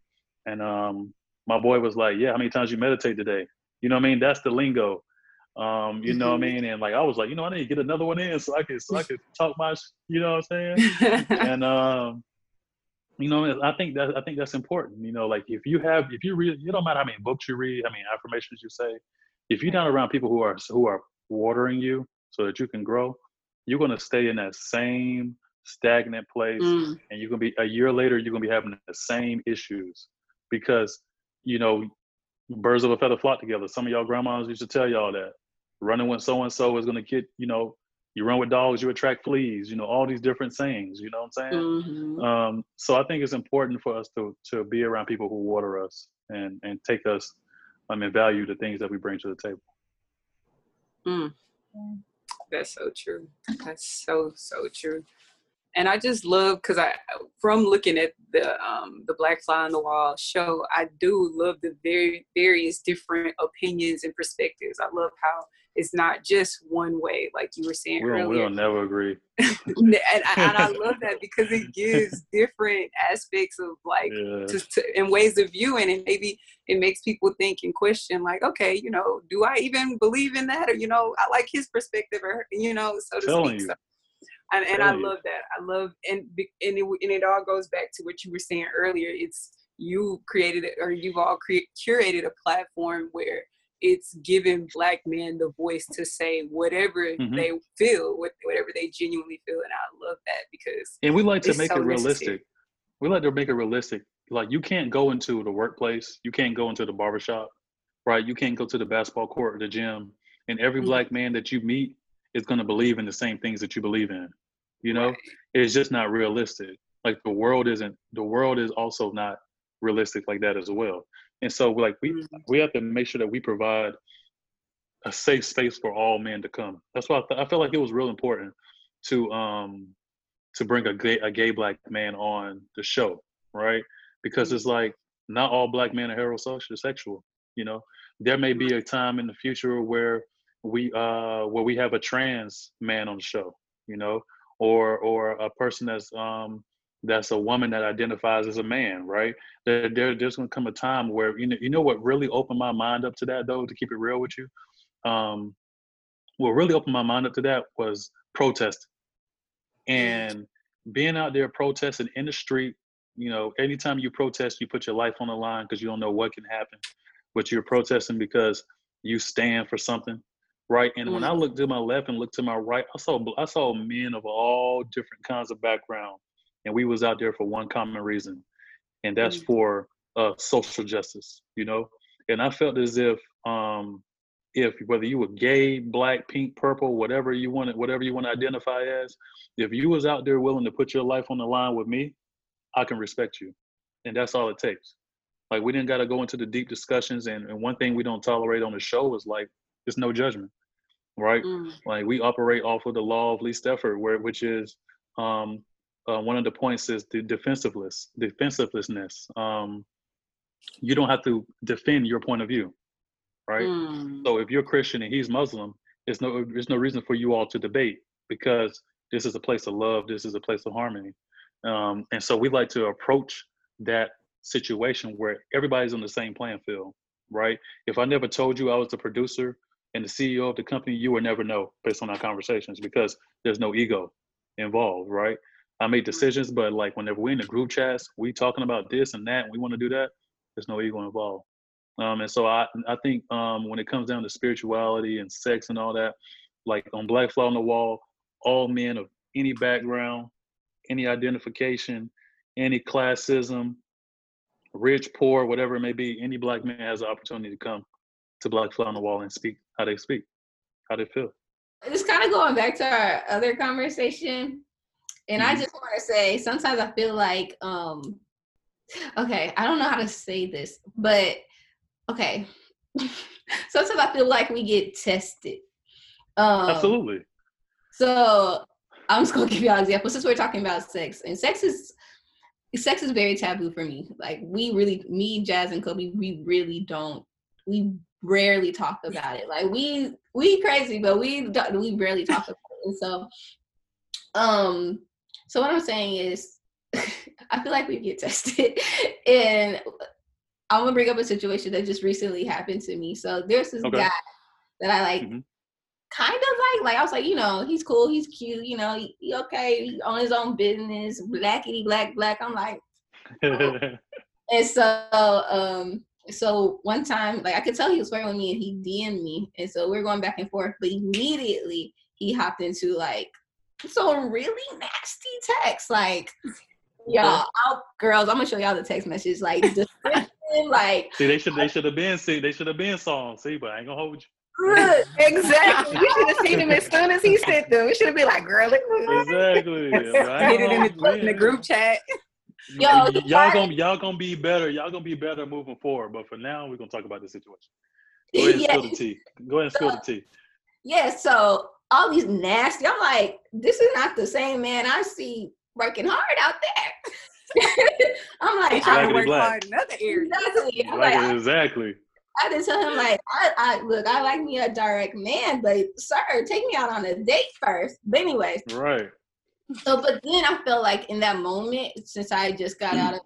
And um, my boy was like, yeah, how many times you meditate today? You know what I mean? That's the lingo. Um, you know what I mm-hmm. mean? And like I was like, you know, I need to get another one in so I could so I could talk my, you know what I'm saying? and um, you know, I think that I think that's important. You know, like if you have if you read, you don't matter how many books you read, how many affirmations you say, if you're not around people who are who are watering you so that you can grow, you're gonna stay in that same stagnant place, mm. and you're gonna be a year later you're gonna be having the same issues because you know birds of a feather flock together. Some of y'all grandmas used to tell y'all that running with so and so is going to get, you know, you run with dogs, you attract fleas, you know, all these different sayings, you know what I'm saying? Mm-hmm. Um, so I think it's important for us to to be around people who water us and and take us I mean value the things that we bring to the table. Mm. That's so true. That's so so true and I just love because I from looking at the um, the Black Fly on the Wall show, I do love the very various different opinions and perspectives. I love how it's not just one way, like you were saying we earlier. We don't never agree. and, and, I love that because it gives different aspects of like yeah. just to, and ways of viewing, and maybe it makes people think and question, like, okay, you know, do I even believe in that, or you know, I like his perspective, or you know, so to speak. So, and, and I love that. I love and and it, and it all goes back to what you were saying earlier. It's you created it, or you've all cre- curated a platform where it's giving black men the voice to say whatever mm-hmm. they feel, whatever they genuinely feel, and I love that because and we like to make so it realistic. Necessary. We like to make it realistic. Like you can't go into the workplace, you can't go into the barbershop, right? You can't go to the basketball court or the gym, and every mm-hmm. black man that you meet is going to believe in the same things that you believe in. You know, right. it's just not realistic. Like the world isn't. The world is also not realistic like that as well. And so, like we mm-hmm. we have to make sure that we provide a safe space for all men to come. That's why I, th- I feel like it was real important to um to bring a gay a gay black man on the show, right? Because it's like not all black men are heterosexual. You know, there may be a time in the future where we uh where we have a trans man on the show. You know, or or a person that's um that's a woman that identifies as a man, right? There, there there's gonna come a time where you know you know what really opened my mind up to that though, to keep it real with you. Um what really opened my mind up to that was protesting. And being out there protesting in the street, you know, anytime you protest, you put your life on the line because you don't know what can happen. But you're protesting because you stand for something right? And mm when I mm. looked to my left and looked to my right, I saw I saw men of all different kinds of background, and we was out there for one common reason, and that's mm for uh, social justice, you know. And I felt as if um, if whether you were gay, black, pink, purple, whatever you want, whatever you want to identify as, if you was out there willing to put your life on the line with me, I can respect you, and that's all it takes. Like we didn't got to go into the deep discussions, and, and one thing we don't tolerate on the show is like there's no judgment right? Mm. Like we operate off of the law of least effort, where which is um, uh, one of the points is the defensiveness, defensiveness. Um, you don't have to defend your point of view, right? Mm. So if you're Christian and he's Muslim, there's no there's no reason for you all to debate because this is a place of love, this is a place of harmony, um, and so we like to approach that situation where everybody's on the same playing field, right? If I never told you I was the producer and the CEO of the company, you will never know based on our conversations because there's no ego involved, right? I make decisions, but like whenever we're in the group chats, we talking about this and that, and we want to do that, there's no ego involved. Um, and so I, I think um, when it comes down to spirituality and sex and all that, like on Black Fly on the Wall, all men of any background, any identification, any classism, rich, poor, whatever it may be, any black man has the opportunity to come to Black Fly on the Wall and speak how they speak, how they feel. Just kind of going back to our other conversation, and mm-hmm. I just want to say sometimes I feel like, um, okay, I don't know how to say this, but okay, sometimes I feel like we get tested. Um, Absolutely. So I'm just gonna give y'all examples since we're talking about sex. And sex is sex is very taboo for me. Like we really, me, Jazz, and Kobe, we really don't. We rarely talk about it. Like we we crazy, but we we rarely talk about it. And so, um, so what I'm saying is, I feel like we get tested, and I'm gonna bring up a situation that just recently happened to me. So there's this okay. guy that I like. Mm-hmm. Kind of like, like I was like, you know, he's cool, he's cute, you know, he, he okay, he on his own business, blackity black black. I'm like, oh. and so um so one time, like I could tell he was flirting with me and he DM'd me. And so we are going back and forth, but immediately he hopped into like some really nasty texts. Like, y'all, uh, I'll, girls, I'm gonna show y'all the text message. Like, like see, they should they should have been see they should have been songs. See, but I ain't gonna hold you. exactly. We should have seen him as soon as he sent them. We should have been like, girl, exactly. Get it in the, in the group chat. Yo, y'all gonna y'all gonna be better. Y'all gonna be better moving forward. But for now, we're gonna talk about the situation. Go ahead and spill the tea. Go ahead and spill the tea. Yeah. So all these nasty. I'm like, this is not the same man I see working hard out there. I'm like, I work hard in other areas. Exactly. Like, exactly. I just tell him like, I, I look, I like me a direct man, but sir, take me out on a date first. But anyways, right. So, but then I felt like in that moment, since I just got out of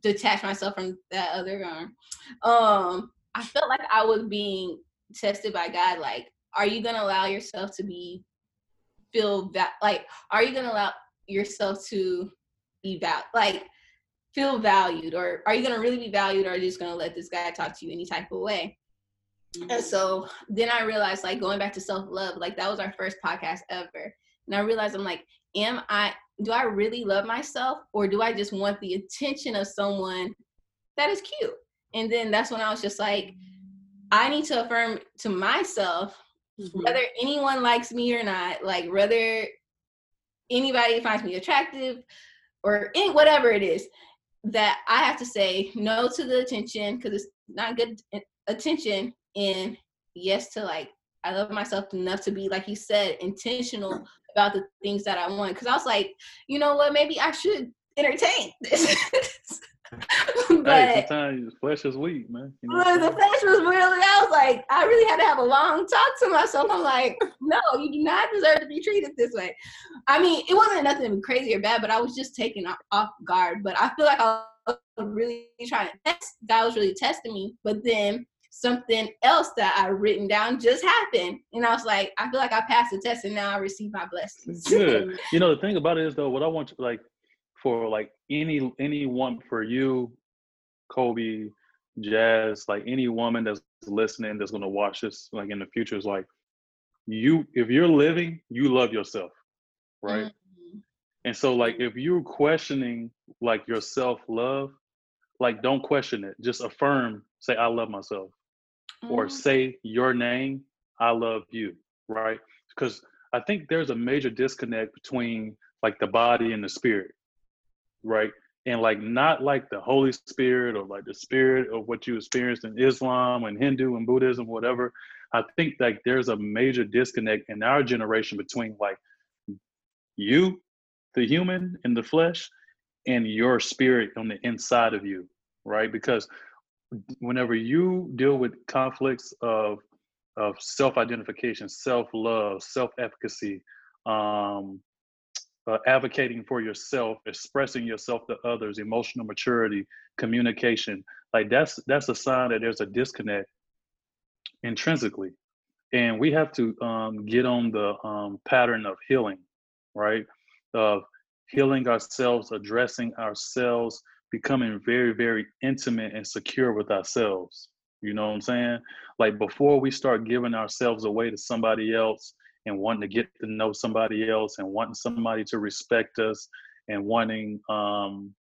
detach myself from that other arm, um, I felt like I was being tested by God. Like, are you gonna allow yourself to be feel that? Like, are you gonna allow yourself to be val like feel valued, or are you gonna really be valued, or are you just gonna let this guy talk to you any type of way? Mm-hmm. And so then I realized, like, going back to self love, like that was our first podcast ever. And I realized I'm like, am I do I really love myself or do I just want the attention of someone that is cute? And then that's when I was just like, I need to affirm to myself mm-hmm. whether anyone likes me or not, like whether anybody finds me attractive or any, whatever it is, that I have to say no to the attention because it's not good attention and yes to like I love myself enough to be like you said intentional about the things that I want. Cause I was like, you know what, maybe I should entertain this. but hey, sometimes flesh is weak, man. You know the flesh was really. I was like, I really had to have a long talk to myself. I'm like, no, you do not deserve to be treated this way. I mean, it wasn't nothing crazy or bad, but I was just taken off guard. But I feel like I was really trying to test. God was really testing me. But then something else that I written down just happened. And I was like, I feel like I passed the test and now I receive my blessings. Good. you know, the thing about it is though, what I want to like for like any anyone for you, Kobe, Jazz, like any woman that's listening that's gonna watch this like in the future is like you if you're living, you love yourself. Right. Mm-hmm. And so like if you're questioning like your self love, like don't question it. Just affirm, say, I love myself mm-hmm. or say your name, I love you, right? Because I think there's a major disconnect between like the body and the spirit, right? And like not like the Holy Spirit or like the spirit of what you experienced in Islam and Hindu and Buddhism, whatever. I think like there's a major disconnect in our generation between like you, the human in the flesh, and your spirit on the inside of you, right? Because whenever you deal with conflicts of of self-identification, self-love, self-efficacy, um, uh, advocating for yourself, expressing yourself to others, emotional maturity, communication, like that's that's a sign that there's a disconnect intrinsically, and we have to um, get on the um, pattern of healing, right? Of healing ourselves, addressing ourselves, becoming very, very intimate and secure with ourselves. You know what I'm saying? Like before we start giving ourselves away to somebody else and wanting to get to know somebody else and wanting somebody to respect us and wanting um,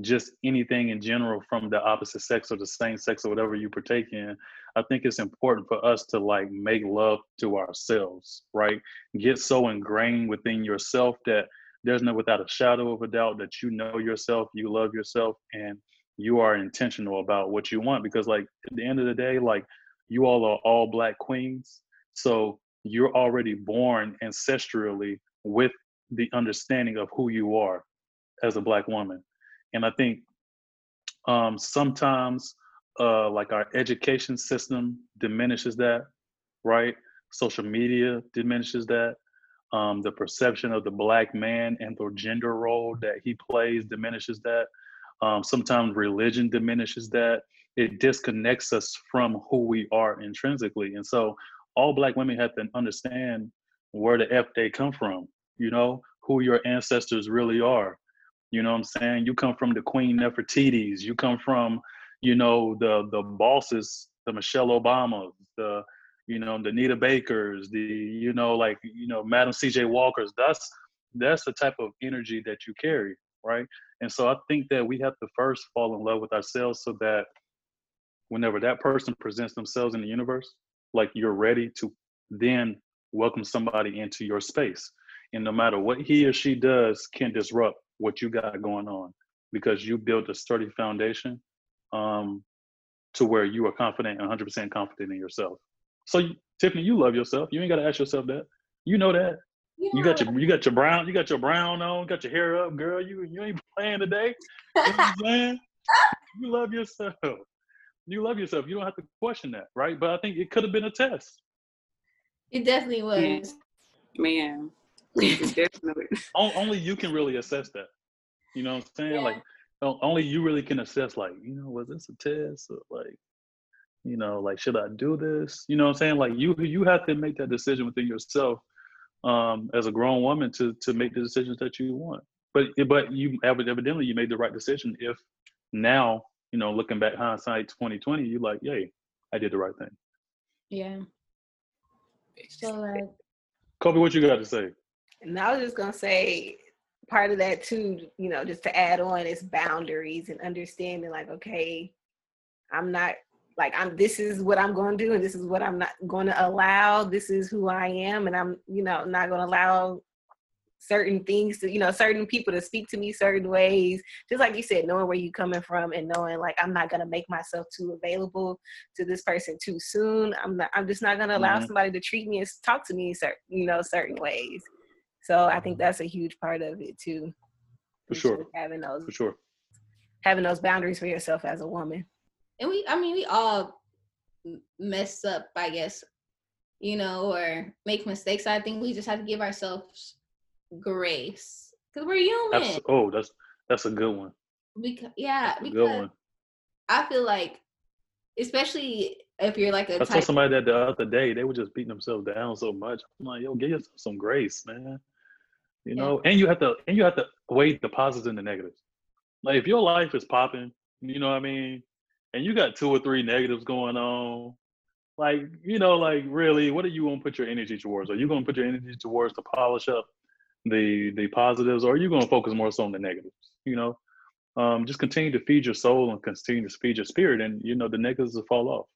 just anything in general from the opposite sex or the same sex or whatever you partake in, I think it's important for us to like make love to ourselves, right? Get so ingrained within yourself that there's no without a shadow of a doubt that you know yourself, you love yourself, and you are intentional about what you want. Because like at the end of the day, like you all are all black queens. So you're already born ancestrally with the understanding of who you are as a black woman. And I think um, sometimes uh, like our education system diminishes that, right? Social media diminishes that. Um, the perception of the black man and the gender role that he plays diminishes that. Um, sometimes religion diminishes that. It disconnects us from who we are intrinsically. And so all black women have to understand where the F they come from, you know, who your ancestors really are. You know what I'm saying? You come from the Queen Nefertiti's, you come from, you know, the the bosses, the Michelle Obamas, the you know, the Nita Bakers, the, you know, like, you know, Madam CJ Walkers. That's that's the type of energy that you carry, right? And so I think that we have to first fall in love with ourselves so that whenever that person presents themselves in the universe, like you're ready to then welcome somebody into your space. And no matter what he or she does can disrupt what you got going on because you built a sturdy foundation um, to where you are confident 100% confident in yourself. So Tiffany, you love yourself. You ain't got to ask yourself that. You know that. Yeah. You got your you got your brown you got your brown on, got your hair up, girl. You you ain't playing today. You know what I'm saying? you love yourself. You love yourself. You don't have to question that, right? But I think it could have been a test. It definitely was. Man, definitely. only you can really assess that. You know what I'm saying? Yeah. Like only you really can assess like, you know, was this a test or like, you know, like should I do this? You know what I'm saying? Like you you have to make that decision within yourself um as a grown woman to to make the decisions that you want. But but you evidently you made the right decision if now, you know, looking back hindsight 2020, you're like, yay, I did the right thing. Yeah. So like Kobe, what you got to say? And I was just gonna say part of that too, you know, just to add on is boundaries and understanding like, okay, I'm not like I'm this is what I'm going to do and this is what I'm not going to allow. This is who I am and I'm, you know, not going to allow certain things to, you know, certain people to speak to me certain ways. Just like you said, knowing where you're coming from and knowing like I'm not going to make myself too available to this person too soon. I'm not I'm just not going to allow mm-hmm. somebody to treat me and talk to me in certain, you know, certain ways. So I think that's a huge part of it too. For sure. Having those for sure. Having those boundaries for yourself as a woman. And we I mean we all mess up, I guess, you know, or make mistakes. I think we just have to give ourselves grace. Because we're human. That's, oh, that's that's a good one. Because yeah, because I feel like especially if you're like a I saw somebody that the other day, they were just beating themselves down so much. I'm like, yo, give yourself some grace, man you know yeah. and you have to and you have to weigh the positives and the negatives like if your life is popping you know what i mean and you got two or three negatives going on like you know like really what are you going to put your energy towards are you going to put your energy towards to polish up the the positives or are you going to focus more so on the negatives you know um, just continue to feed your soul and continue to feed your spirit and you know the negatives will fall off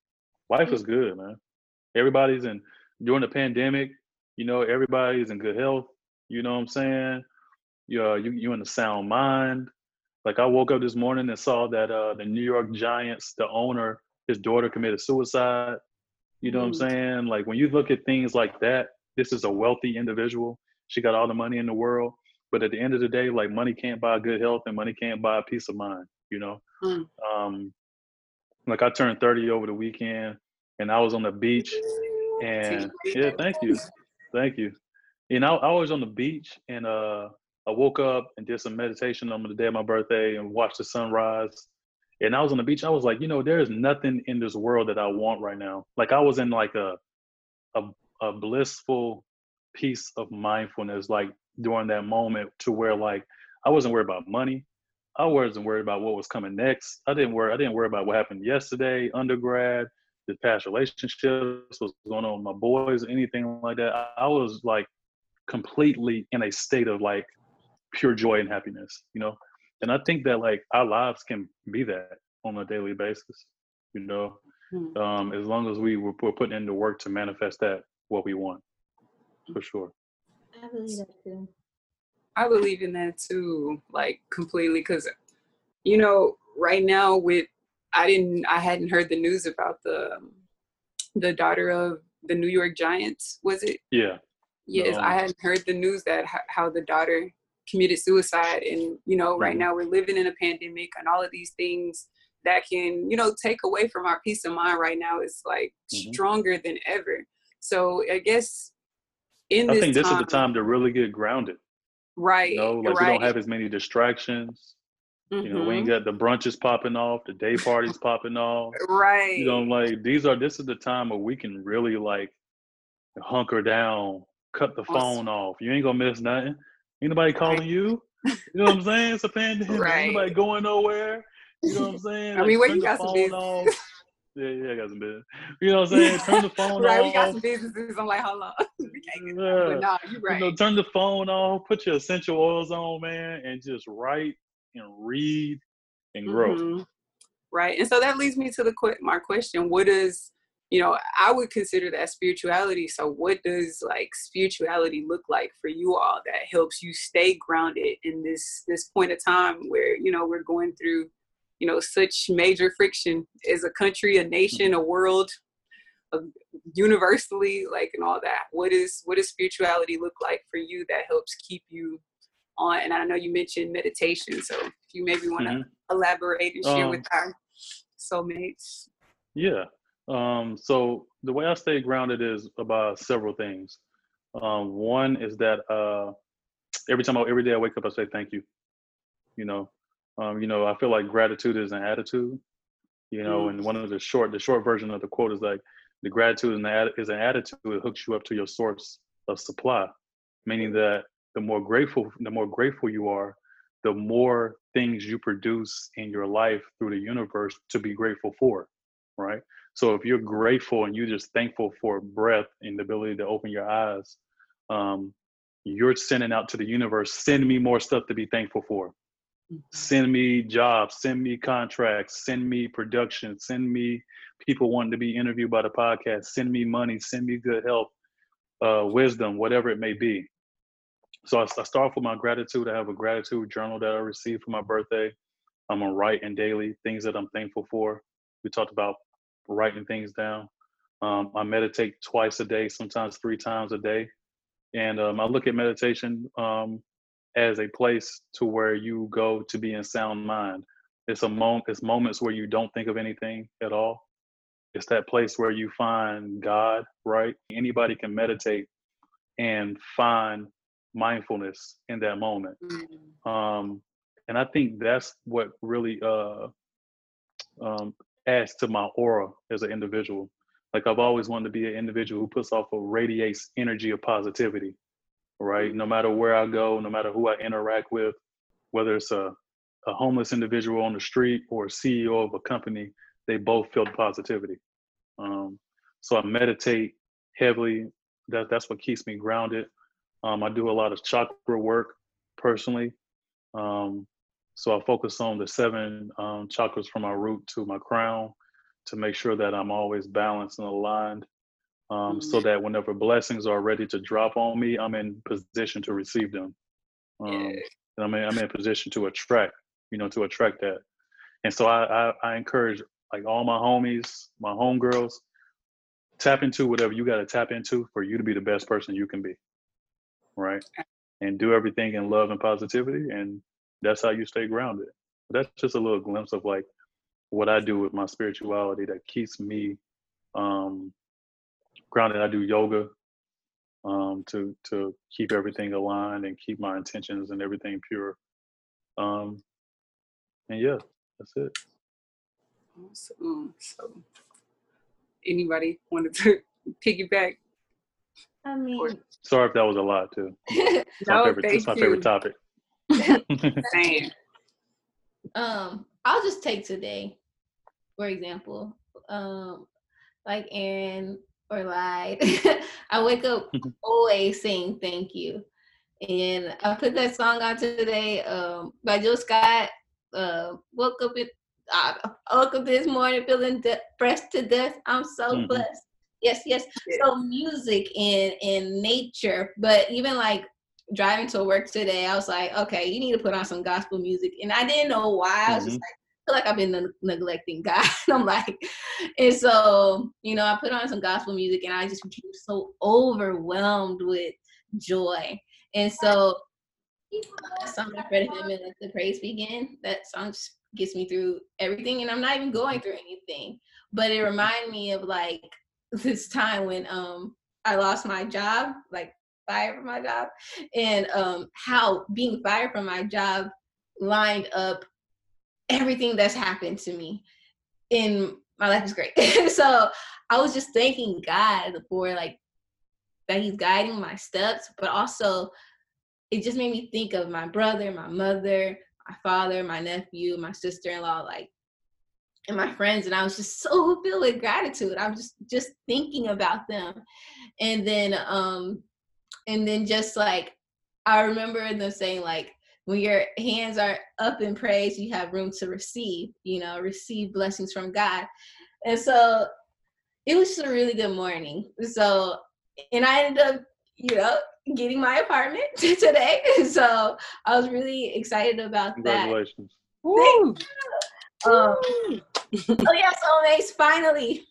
life is good man everybody's in during the pandemic you know everybody's in good health you know what I'm saying? You're you you in a sound mind. Like I woke up this morning and saw that uh, the New York Giants, the owner, his daughter committed suicide. You know mm. what I'm mm. saying? Like when you look at things like that, this is a wealthy individual. She got all the money in the world, but at the end of the day, like money can't buy good health and money can't buy peace of mind. You know, mm. um, like I turned 30 over the weekend, and I was on the beach, and yeah, thank you, thank you. And I, I was on the beach and uh, I woke up and did some meditation on the day of my birthday and watched the sunrise. And I was on the beach. I was like, you know, there is nothing in this world that I want right now. Like I was in like a a, a blissful piece of mindfulness, like during that moment, to where like I wasn't worried about money. I wasn't worried about what was coming next. I didn't worry. I didn't worry about what happened yesterday, undergrad, the past relationships, what's going on with my boys, anything like that. I was like completely in a state of like pure joy and happiness, you know? And I think that like our lives can be that on a daily basis, you know? Mm-hmm. Um, as long as we were, we're putting in the work to manifest that what we want, for sure. I believe that too. I believe in that too, like completely, because you know, right now with I didn't, I hadn't heard the news about the the daughter of the New York Giants. Was it? Yeah. Yes, um, I hadn't heard the news that how the daughter committed suicide, and you know, right mm-hmm. now we're living in a pandemic, and all of these things that can you know take away from our peace of mind right now is like mm-hmm. stronger than ever. So I guess in I think this time, is the time to really get grounded. Right. You know, like right. we don't have as many distractions. Mm-hmm. You know, we ain't mm-hmm. got the brunches popping off, the day parties popping off. Right. You know, like these are this is the time where we can really like hunker down, cut the phone off. You ain't gonna miss nothing. Anybody calling right. you? You know what I'm saying? It's a pandemic. Right. Ain't nobody going nowhere. You know what I'm saying? I mean, where you got some business? Yeah, yeah, I got some business. You know what I'm saying? Turn the phone right, off. Right, we got some businesses. I'm like, hold on. we can't get yeah. But nah, you right. You know, turn the phone off, put your essential oils on, man, and just write and read and grow. Mm-hmm. Right. And so that leads me to the my question. What is, you know, I would consider that spirituality. So what does like spirituality look like for you all that helps you stay grounded in this this point of time where, you know, we're going through you know such major friction as a country a nation a world a, universally like and all that. What is what does spirituality look like for you that helps keep you on and i know you mentioned meditation so if you maybe want to mm-hmm. elaborate and share um, with our soulmates. Yeah um, so the way i stay grounded is about several things. Um, one is that uh, every time I, every day i wake up i say thank you. You know um, you know, I feel like gratitude is an attitude. You know, mm. and one of the short, the short version of the quote is like, the gratitude is an attitude that hooks you up to your source of supply, meaning that the more grateful, the more grateful you are, the more things you produce in your life through the universe to be grateful for, right? So if you're grateful and you're just thankful for breath and the ability to open your eyes, um, you're sending out to the universe, send me more stuff to be thankful for. Send me jobs, send me contracts, send me production, send me people wanting to be interviewed by the podcast, send me money, send me good health, uh, wisdom, whatever it may be. So I, I start with my gratitude. I have a gratitude journal that I received for my birthday. I'm gonna write in daily things that I'm thankful for. We talked about writing things down. Um, I meditate twice a day, sometimes three times a day, and um, I look at meditation um, as a place to where you go to be in sound mind. It's a moment. It's moments where you don't think of anything at all. It's that place where you find God. Right? Anybody can meditate and find mindfulness in that moment. Mm-hmm. Um, and I think that's what really uh, um, adds to my aura as an individual. Like I've always wanted to be an individual who puts off or radiates energy of positivity right? No matter where I go, no matter who I interact with, whether it's a, a homeless individual on the street or CEO of a company, they both feel the positivity. Um, so I meditate heavily. That, that's what keeps me grounded. Um, I do a lot of chakra work personally. Um, so I focus on the seven um, chakras from my root to my crown to make sure that I'm always balanced and aligned um, so mm-hmm. that whenever blessings are ready to drop on me, I'm in position to receive them. Um, and I'm in, I'm in position to attract, you know, to attract that. And so I, I, I encourage like all my homies, my homegirls, tap into whatever you got to tap into for you to be the best person you can be. Right. And do everything in love and positivity. And that's how you stay grounded. That's just a little glimpse of like what I do with my spirituality that keeps me um, grounded. I do yoga um, to to keep everything aligned and keep my intentions and everything pure. Um, and yeah, that's it. Awesome. So, anybody wanted to piggyback? I mean, sorry if that was a lot too. It's no, my favorite, it's my favorite topic. Same. um, I'll just take today, for example. Um, like in or Lide. I wake up always saying thank you. And I put that song on today um, by Jill Scott. Uh, woke up in, I woke up this morning feeling depressed to death. I'm so mm-hmm. blessed. Yes, yes. So music and and nature, but even like driving to work today, I was like, okay, you need to put on some gospel music, and I didn't know why. I was mm-hmm. just like, feel like I've been ne- neglecting God. I'm like, and so, you know, I put on some gospel music and I just became so overwhelmed with joy. And so song Fred Hammond and let the praise begin. That song just gets me through everything and I'm not even going through anything. But it reminded me of like this time when um I lost my job, like fired from my job, and um how being fired from my job lined up everything that's happened to me in my life is great. so I was just thanking God for like that He's guiding my steps, but also it just made me think of my brother, my mother, my father, my nephew, my sister-in-law, like and my friends and i was just so filled with gratitude i'm just just thinking about them and then um and then just like i remember them saying like when your hands are up in praise you have room to receive you know receive blessings from god and so it was just a really good morning so and i ended up you know getting my apartment today so i was really excited about Congratulations. that um, oh yes, soulmates, finally.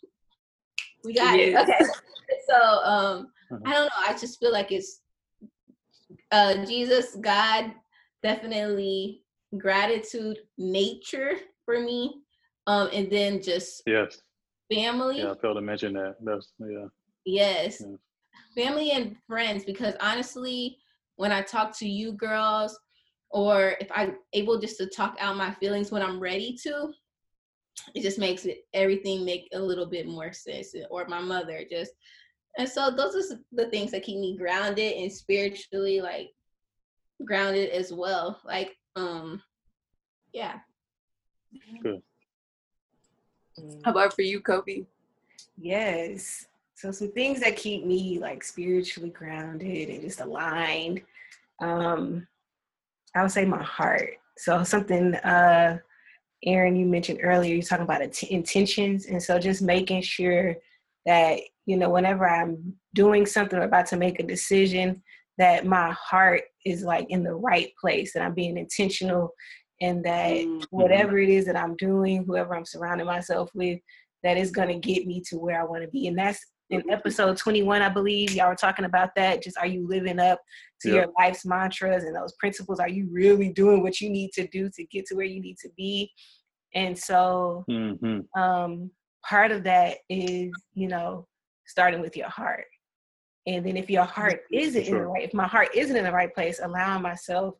We got yes. it. Okay. So um uh-huh. I don't know, I just feel like it's uh Jesus, God, definitely gratitude, nature for me. Um and then just yes family. Yeah, I failed to mention that. That's yeah. Yes. Family and friends, because honestly, when I talk to you girls, or if I'm able just to talk out my feelings when I'm ready to, it just makes it everything make a little bit more sense or my mother just and so those are the things that keep me grounded and spiritually like grounded as well like um yeah. Good. How about for you kobe? Yes. So some things that keep me like spiritually grounded and just aligned um i would say my heart. So something uh Aaron, you mentioned earlier, you're talking about intentions. And so just making sure that, you know, whenever I'm doing something or about to make a decision, that my heart is like in the right place, that I'm being intentional and that mm-hmm. whatever it is that I'm doing, whoever I'm surrounding myself with, that is going to get me to where I want to be. And that's in episode 21, I believe, y'all were talking about that. Just are you living up to yep. your life's mantras and those principles? Are you really doing what you need to do to get to where you need to be? And so, mm-hmm. um, part of that is, you know, starting with your heart. And then if your heart isn't sure. in the right, if my heart isn't in the right place, allowing myself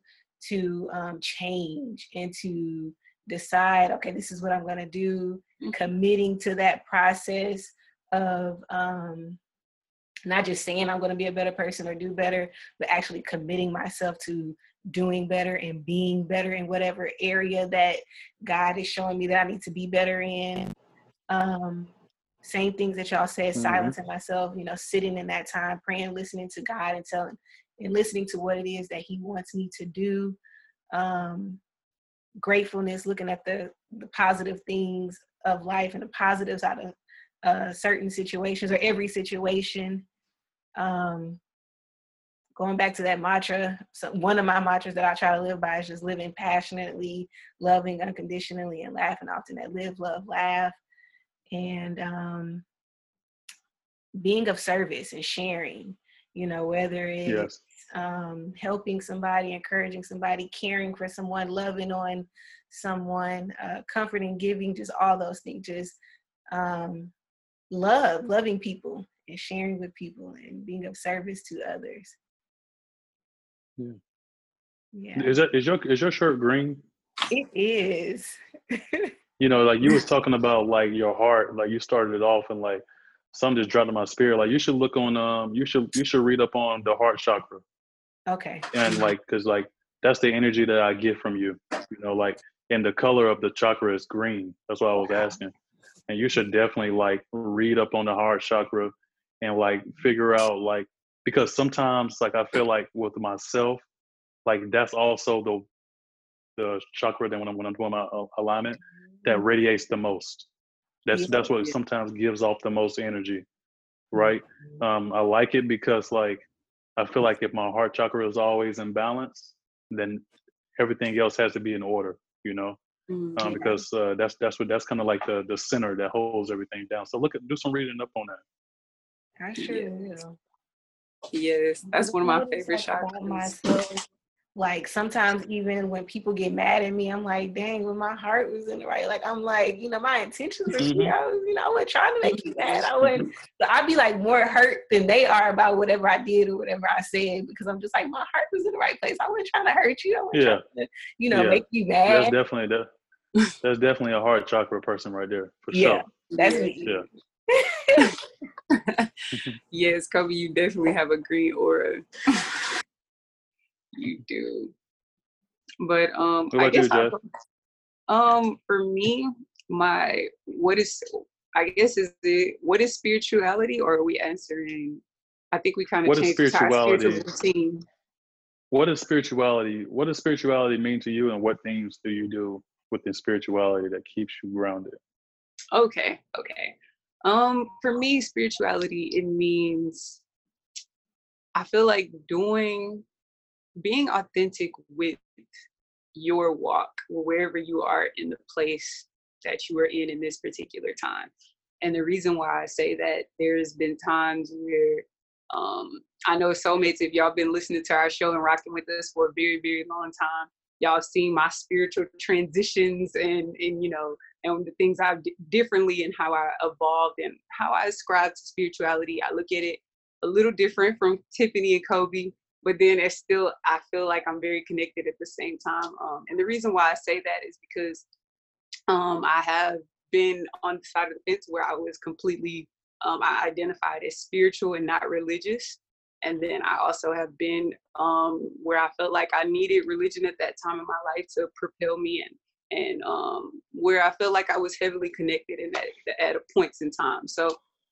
to um, change and to decide, okay, this is what I'm going to do, mm-hmm. committing to that process of um, not just saying I'm going to be a better person or do better, but actually committing myself to doing better and being better in whatever area that God is showing me that I need to be better in. Um, same things that y'all said, mm-hmm. silencing myself, you know, sitting in that time, praying, listening to God and telling and listening to what it is that He wants me to do. Um, gratefulness, looking at the, the positive things of life and the positives out of uh, certain situations or every situation. Um, going back to that mantra, so one of my mantras that I try to live by is just living passionately, loving unconditionally, and laughing often. That live, love, laugh, and um, being of service and sharing. You know, whether it's yes. um, helping somebody, encouraging somebody, caring for someone, loving on someone, uh, comforting, giving, just all those things. Just um, love, loving people and sharing with people and being of service to others. Yeah. Yeah. Is that is your is your shirt green? It is. you know, like you was talking about like your heart, like you started it off and like some just dropped in my spirit. Like you should look on um you should you should read up on the heart chakra. Okay. And like cause like that's the energy that I get from you. You know, like and the color of the chakra is green. That's why I was asking and you should definitely like read up on the heart chakra and like figure out like because sometimes like I feel like with myself, like that's also the the chakra that when I'm when I'm doing my uh, alignment that radiates the most. That's that's what sometimes gives off the most energy, right? Mm-hmm. Um, I like it because like I feel like if my heart chakra is always in balance, then everything else has to be in order, you know mm-hmm. um, because uh, that's that's what that's kind of like the the center that holds everything down. So look at do some reading up on that. I sure yeah. will. Yes, that's one of my favorite chakras. Like sometimes even when people get mad at me, I'm like, dang, when my heart was in the right, like I'm like, you know, my intentions were mm-hmm. you know, you know, I wasn't trying to make you mad. I wouldn't so I'd be like more hurt than they are about whatever I did or whatever I said because I'm just like my heart was in the right place. I wasn't trying to hurt you. I wasn't yeah. to, you know, yeah. make you mad. That's definitely that that's definitely a heart chakra person right there, for yeah, sure. That's me. Yeah. yes, Kobe, you definitely have a green aura. You do. But um I guess you, Jeff? um for me, my what is I guess is the what is spirituality or are we answering I think we kind of changed spirituality? routine. What is spirituality? What does spirituality mean to you and what things do you do within spirituality that keeps you grounded? Okay, okay. Um, for me, spirituality it means I feel like doing being authentic with your walk wherever you are in the place that you are in in this particular time. And the reason why I say that there's been times where um, I know soulmates, if y'all been listening to our show and rocking with us for a very, very long time, y'all seen my spiritual transitions and and you know and the things I've d- differently and how I evolved and how I ascribe to spirituality. I look at it a little different from Tiffany and Kobe, but then it's still I feel like I'm very connected at the same time. Um, and the reason why I say that is because um, I have been on the side of the fence where I was completely um, I identified as spiritual and not religious. And then I also have been um, where I felt like I needed religion at that time in my life to propel me and and um, where I felt like I was heavily connected in that at points in time. So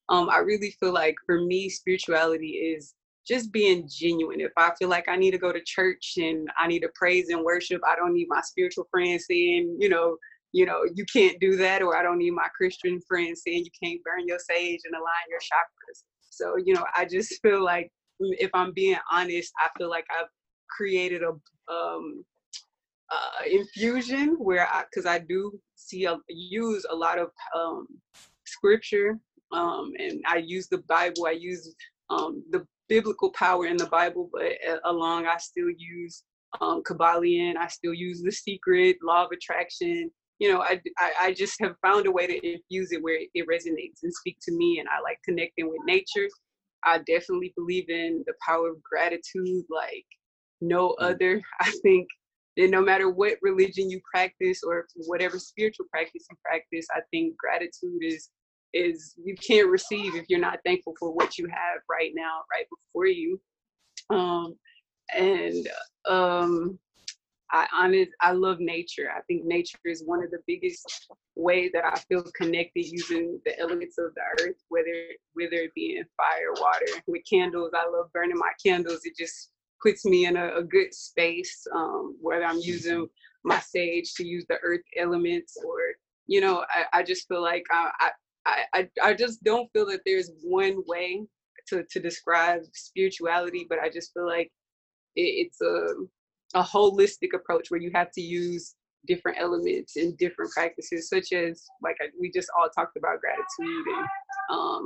um, I really feel like for me, spirituality is just being genuine. If I feel like I need to go to church and I need to praise and worship, I don't need my spiritual friends saying, you know, you know, you can't do that, or I don't need my Christian friends saying you can't burn your sage and align your chakras. So, you know, I just feel like if I'm being honest, I feel like I've created a um, uh, infusion where I, because I do see a, use a lot of um, scripture, um, and I use the Bible. I use um, the biblical power in the Bible, but along I still use um, Kybalion. I still use the secret, law of attraction. You know, I, I, I just have found a way to infuse it where it resonates and speak to me, and I like connecting with nature I definitely believe in the power of gratitude like no mm. other. I think that no matter what religion you practice or whatever spiritual practice you practice, I think gratitude is is you can't receive if you're not thankful for what you have right now, right before you. Um, and um, I honest, I love nature. I think nature is one of the biggest way that I feel connected using the elements of the earth, whether whether it be in fire, water, with candles. I love burning my candles. It just puts me in a, a good space. Um, whether I'm using my sage to use the earth elements, or you know, I, I just feel like I, I I I just don't feel that there's one way to to describe spirituality, but I just feel like it, it's a a holistic approach where you have to use different elements and different practices, such as like we just all talked about gratitude and um,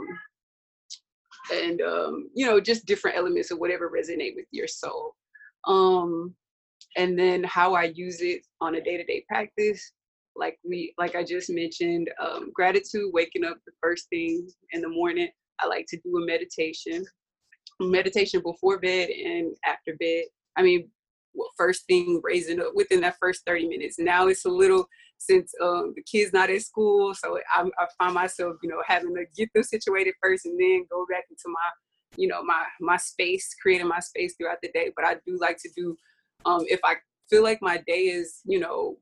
and um, you know just different elements of whatever resonate with your soul. Um, and then how I use it on a day-to-day practice, like we like I just mentioned, um, gratitude, waking up the first thing in the morning. I like to do a meditation, meditation before bed and after bed. I mean, first thing raising up within that first 30 minutes. Now it's a little since um, the kids not at school, so I, I find myself, you know, having to get them situated first and then go back into my, you know, my my space, creating my space throughout the day. But I do like to do, um, if I feel like my day is, you know,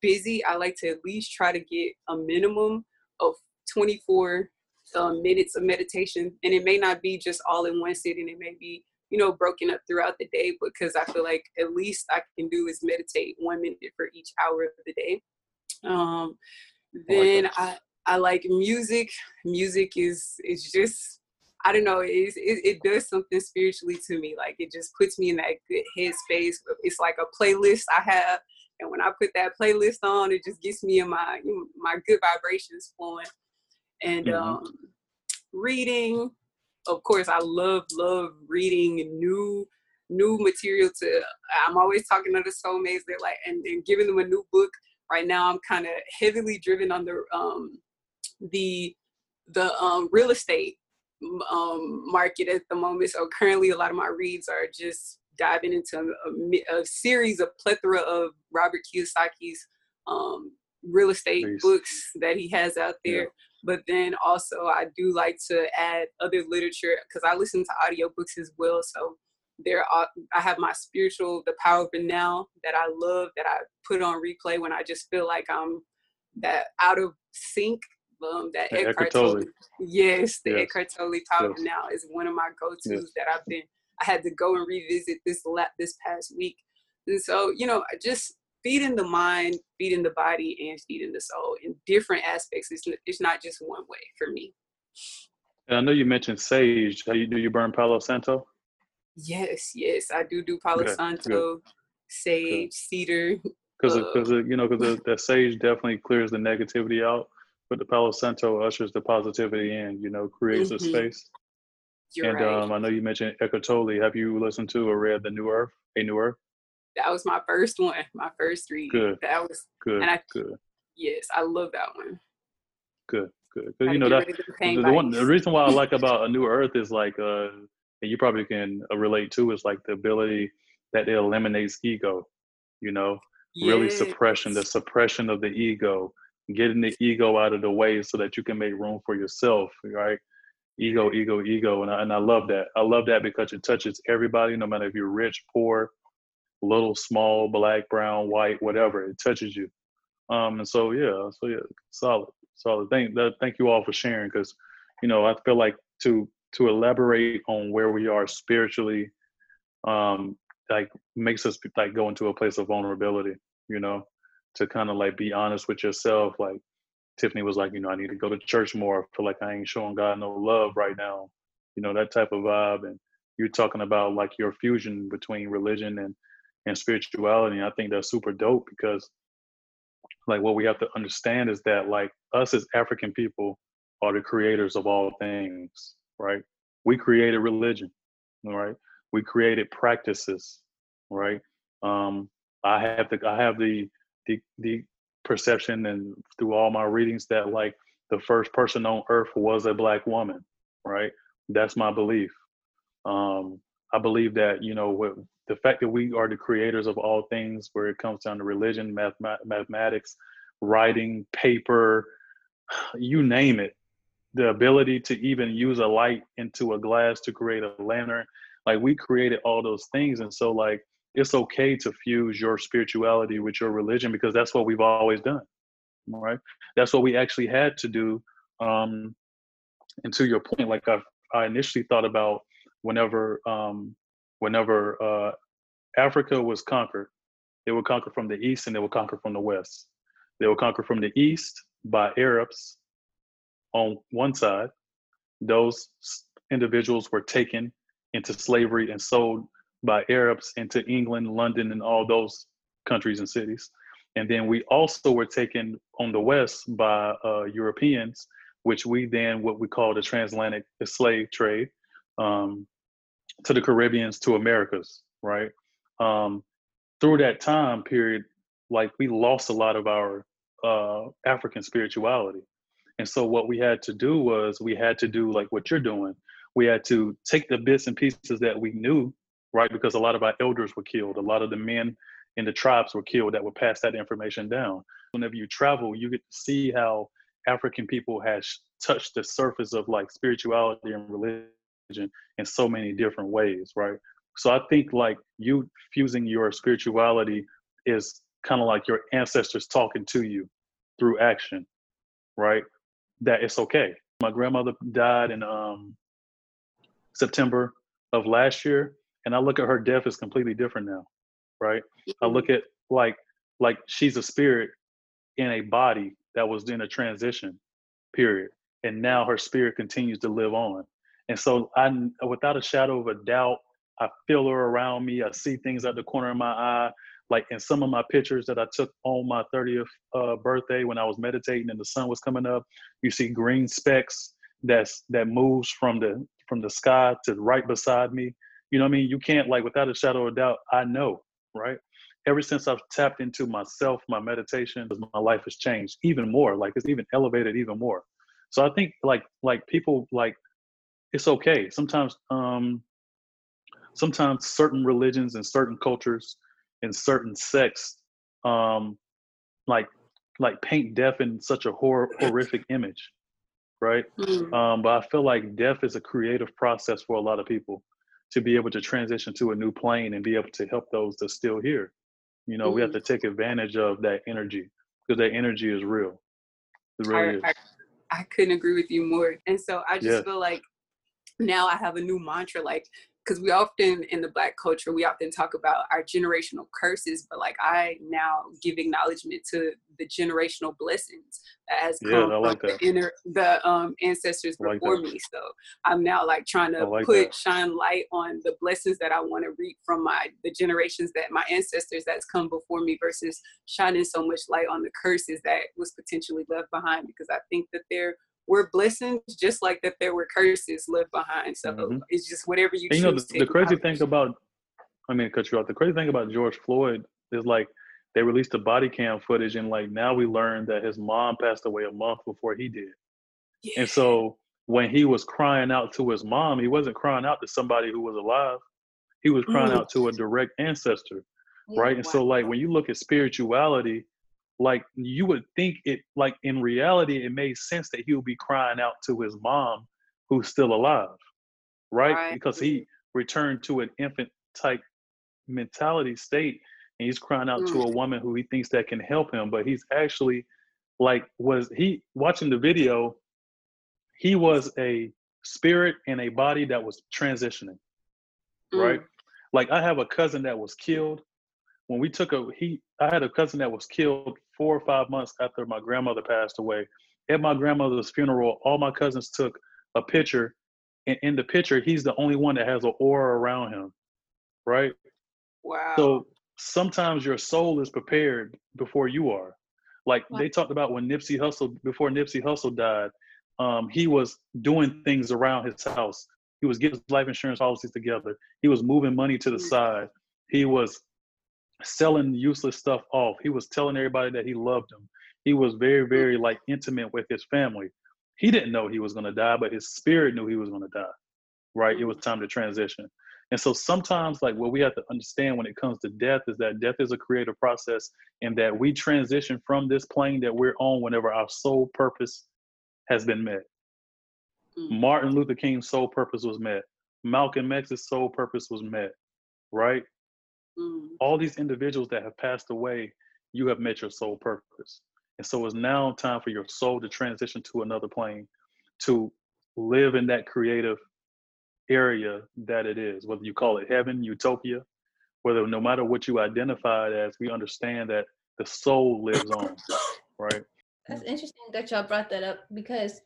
busy, I like to at least try to get a minimum of 24 um, minutes of meditation, and it may not be just all in one sitting. It may be you know, broken up throughout the day because I feel like at least I can do is meditate one minute for each hour of the day. Um, then I, I like music. Music is is just I don't know. It, it, it does something spiritually to me. Like it just puts me in that good headspace. It's like a playlist I have, and when I put that playlist on, it just gets me in my my good vibrations flowing. And mm-hmm. um, reading, of course, I love love reading new new material to. I'm always talking to the soulmates. They're like, and, and giving them a new book. Right now, I'm kind of heavily driven on the um the the um real estate um market at the moment. So currently, a lot of my reads are just diving into a, a series of plethora of Robert Kiyosaki's um real estate Please. books that he has out there. Yeah. But then also I do like to add other literature because I listen to audiobooks as well. So there are I have my spiritual The Power of the Now that I love that I put on replay when I just feel like I'm that out of sync. Um, that the Eckhart Tolle. Yes, the yes. Eckhart Tolle Power yes. Now is one of my go-tos yes. that I've been I had to go and revisit this lap this past week. And so, you know, just feeding the mind, feeding the body, and feeding the soul in different aspects. It's, it's not just one way for me. And I know you mentioned sage. How you do you burn Palo Santo? Yes, yes, I do do Palo Santo, good. sage, good. cedar. Because because uh, you know because the, the sage definitely clears the negativity out, but the Palo Santo ushers the positivity in. You know, creates mm-hmm. a space. You're and right. um, I know you mentioned Eckhart Tolle. Have you listened to or read The New Earth? A New Earth? that was my first one, my first read. Good. That was good. And I, good. Yes, I love that one. Good, good. Because you know that the, the, one, the reason why I like about a new Earth is like, uh, and you probably can uh, relate to is like the ability that it eliminates ego. You know, yes. really suppression, the suppression of the ego, getting the ego out of the way so that you can make room for yourself. Right. Ego, ego, ego, and I, and I love that. I love that because it touches everybody, no matter if you're rich, poor, little, small, black, brown, white, whatever. It touches you. Um, and so yeah, so yeah, solid, solid. Thank that. Thank you all for sharing because, you know, I feel like to to elaborate on where we are spiritually, um, like makes us like go into a place of vulnerability. You know, to kind of like be honest with yourself. Like Tiffany was like, you know, I need to go to church more. I feel like I ain't showing God no love right now. You know, that type of vibe. And you're talking about like your fusion between religion and and spirituality. And I think that's super dope because like what we have to understand is that like us as African people are the creators of all things, right? We created religion, right? We created practices, right? Um, I have the I have the the the perception and through all my readings that like the first person on earth was a black woman, right? That's my belief. Um, I believe that you know the fact that we are the creators of all things, where it comes down to religion, math, mathematics, writing, paper, you name it, the ability to even use a light into a glass to create a lantern, like we created all those things, and so like it's okay to fuse your spirituality with your religion because that's what we've always done, right? That's what we actually had to do. Um, and to your point, like I, I initially thought about whenever um, whenever uh, Africa was conquered, they were conquered from the east and they were conquered from the west. They were conquered from the east by Arabs on one side. Those individuals were taken into slavery and sold by Arabs into England, London, and all those countries and cities. And then we also were taken on the west by uh, Europeans, which we then what we call the transatlantic slave trade. Um, to the Caribbeans to Americas, right? Um, through that time period, like we lost a lot of our uh, African spirituality. And so what we had to do was we had to do like what you're doing. We had to take the bits and pieces that we knew, right? Because a lot of our elders were killed. A lot of the men in the tribes were killed that would pass that information down. Whenever you travel, you get to see how African people has touched the surface of like spirituality and religion in so many different ways, right? So I think like you fusing your spirituality is kind of like your ancestors talking to you through action, right? That it's okay. My grandmother died in um, September of last year, and I look at her death as completely different now, right? I look at like like she's a spirit in a body that was in a transition period, and now her spirit continues to live on. And so I, without a shadow of a doubt, I feel her around me. I see things at the corner of my eye. Like in some of my pictures that I took on my 30th uh, birthday when I was meditating and the sun was coming up, you see green specks that's that moves from the from the sky to right beside me. You know what I mean? You can't like without a shadow of doubt, I know, right? Ever since I've tapped into myself, my meditation, my life has changed even more. Like it's even elevated even more. So I think like like people like it's okay. Sometimes um sometimes certain religions and certain cultures and certain sects um like like paint death in such a hor- horrific image right mm. um but i feel like death is a creative process for a lot of people to be able to transition to a new plane and be able to help those that's still here you know mm. we have mm. to take advantage of that energy because that energy is real it really I, is I, I, couldn't agree with you more and so i just yeah. feel like now i have a new mantra like because we often in the black culture we often talk about our generational curses but like i now give acknowledgement to the generational blessings that has come yeah, like from that. the inner the um ancestors like before that. me so i'm now like trying to like put that. shine light on the blessings that i want to reap from my the generations that my ancestors that's come before me versus shining so much light on the curses that was potentially left behind because i think that they're were blessings just like that there were curses left behind. So mm-hmm. it's just whatever you. And, you know, the, the crazy thing about, I mean, cut you off. The crazy thing about George Floyd is like they released the body cam footage, and like now we learned that his mom passed away a month before he did. Yeah. And so when he was crying out to his mom, he wasn't crying out to somebody who was alive. He was crying mm. out to a direct ancestor, yeah, right? And wow. so like when you look at spirituality, like you would think it like in reality it made sense that he would be crying out to his mom who's still alive right, right. because he returned to an infant type mentality state and he's crying out mm. to a woman who he thinks that can help him but he's actually like was he watching the video he was a spirit and a body that was transitioning mm. right like i have a cousin that was killed when we took a he i had a cousin that was killed four or five months after my grandmother passed away. At my grandmother's funeral, all my cousins took a picture, and in the picture, he's the only one that has an aura around him, right? Wow. So sometimes your soul is prepared before you are. Like wow. they talked about when Nipsey Hussle, before Nipsey Hussle died, um, he was doing things around his house. He was getting life insurance policies together. He was moving money to the mm-hmm. side. He was selling useless stuff off. He was telling everybody that he loved them. He was very, very like intimate with his family. He didn't know he was going to die, but his spirit knew he was going to die. Right? It was time to transition. And so sometimes, like what we have to understand when it comes to death is that death is a creative process, and that we transition from this plane that we're on whenever our soul purpose has been met. Mm. Martin Luther King's soul purpose was met. Malcolm X's soul purpose was met. Right? Mm. All these individuals that have passed away, you have met your soul purpose. And so it's now time for your soul to transition to another plane, to live in that creative area that it is, whether you call it heaven, utopia, whether no matter what you identify it as, we understand that the soul lives on, right? That's interesting that y'all brought that up because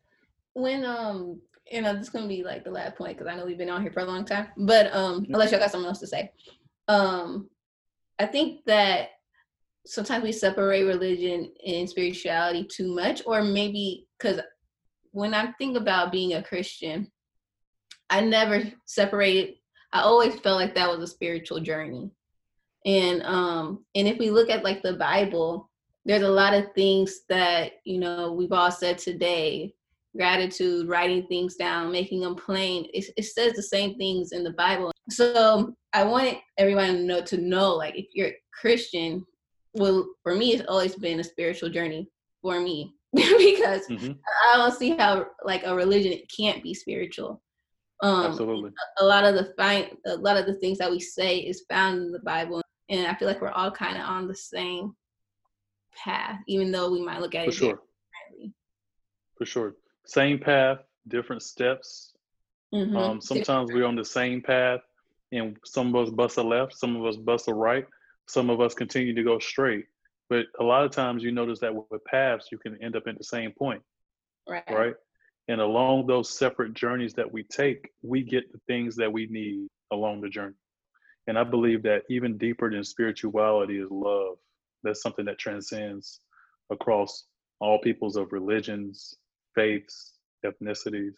when um you know this is gonna be like the last point because I know we've been on here for a long time, but um unless y'all got something else to say, um i think that sometimes we separate religion and spirituality too much or maybe because when i think about being a christian i never separated i always felt like that was a spiritual journey. And um and if we look at like the bible there's a lot of things that you know we've all said today gratitude writing things down making them plain it, it says the same things in the bible so I wanted everyone to know to know like if you're Christian, well for me it's always been a spiritual journey for me because mm-hmm. I don't see how like a religion can't be spiritual. Um, Absolutely. A, a lot of the fine, a lot of the things that we say is found in the Bible, and I feel like we're all kind of on the same path, even though we might look at it for it sure. differently. For sure, same path, different steps. Mm-hmm. Um, sometimes we're on the same path, and some of us bust a left, some of us bust a right, some of us continue to go straight. But a lot of times you notice that with paths, you can end up at the same point. Right. Right. And along those separate journeys that we take, we get the things that we need along the journey. And I believe that even deeper than spirituality is love. That's something that transcends across all peoples of religions, faiths, ethnicities.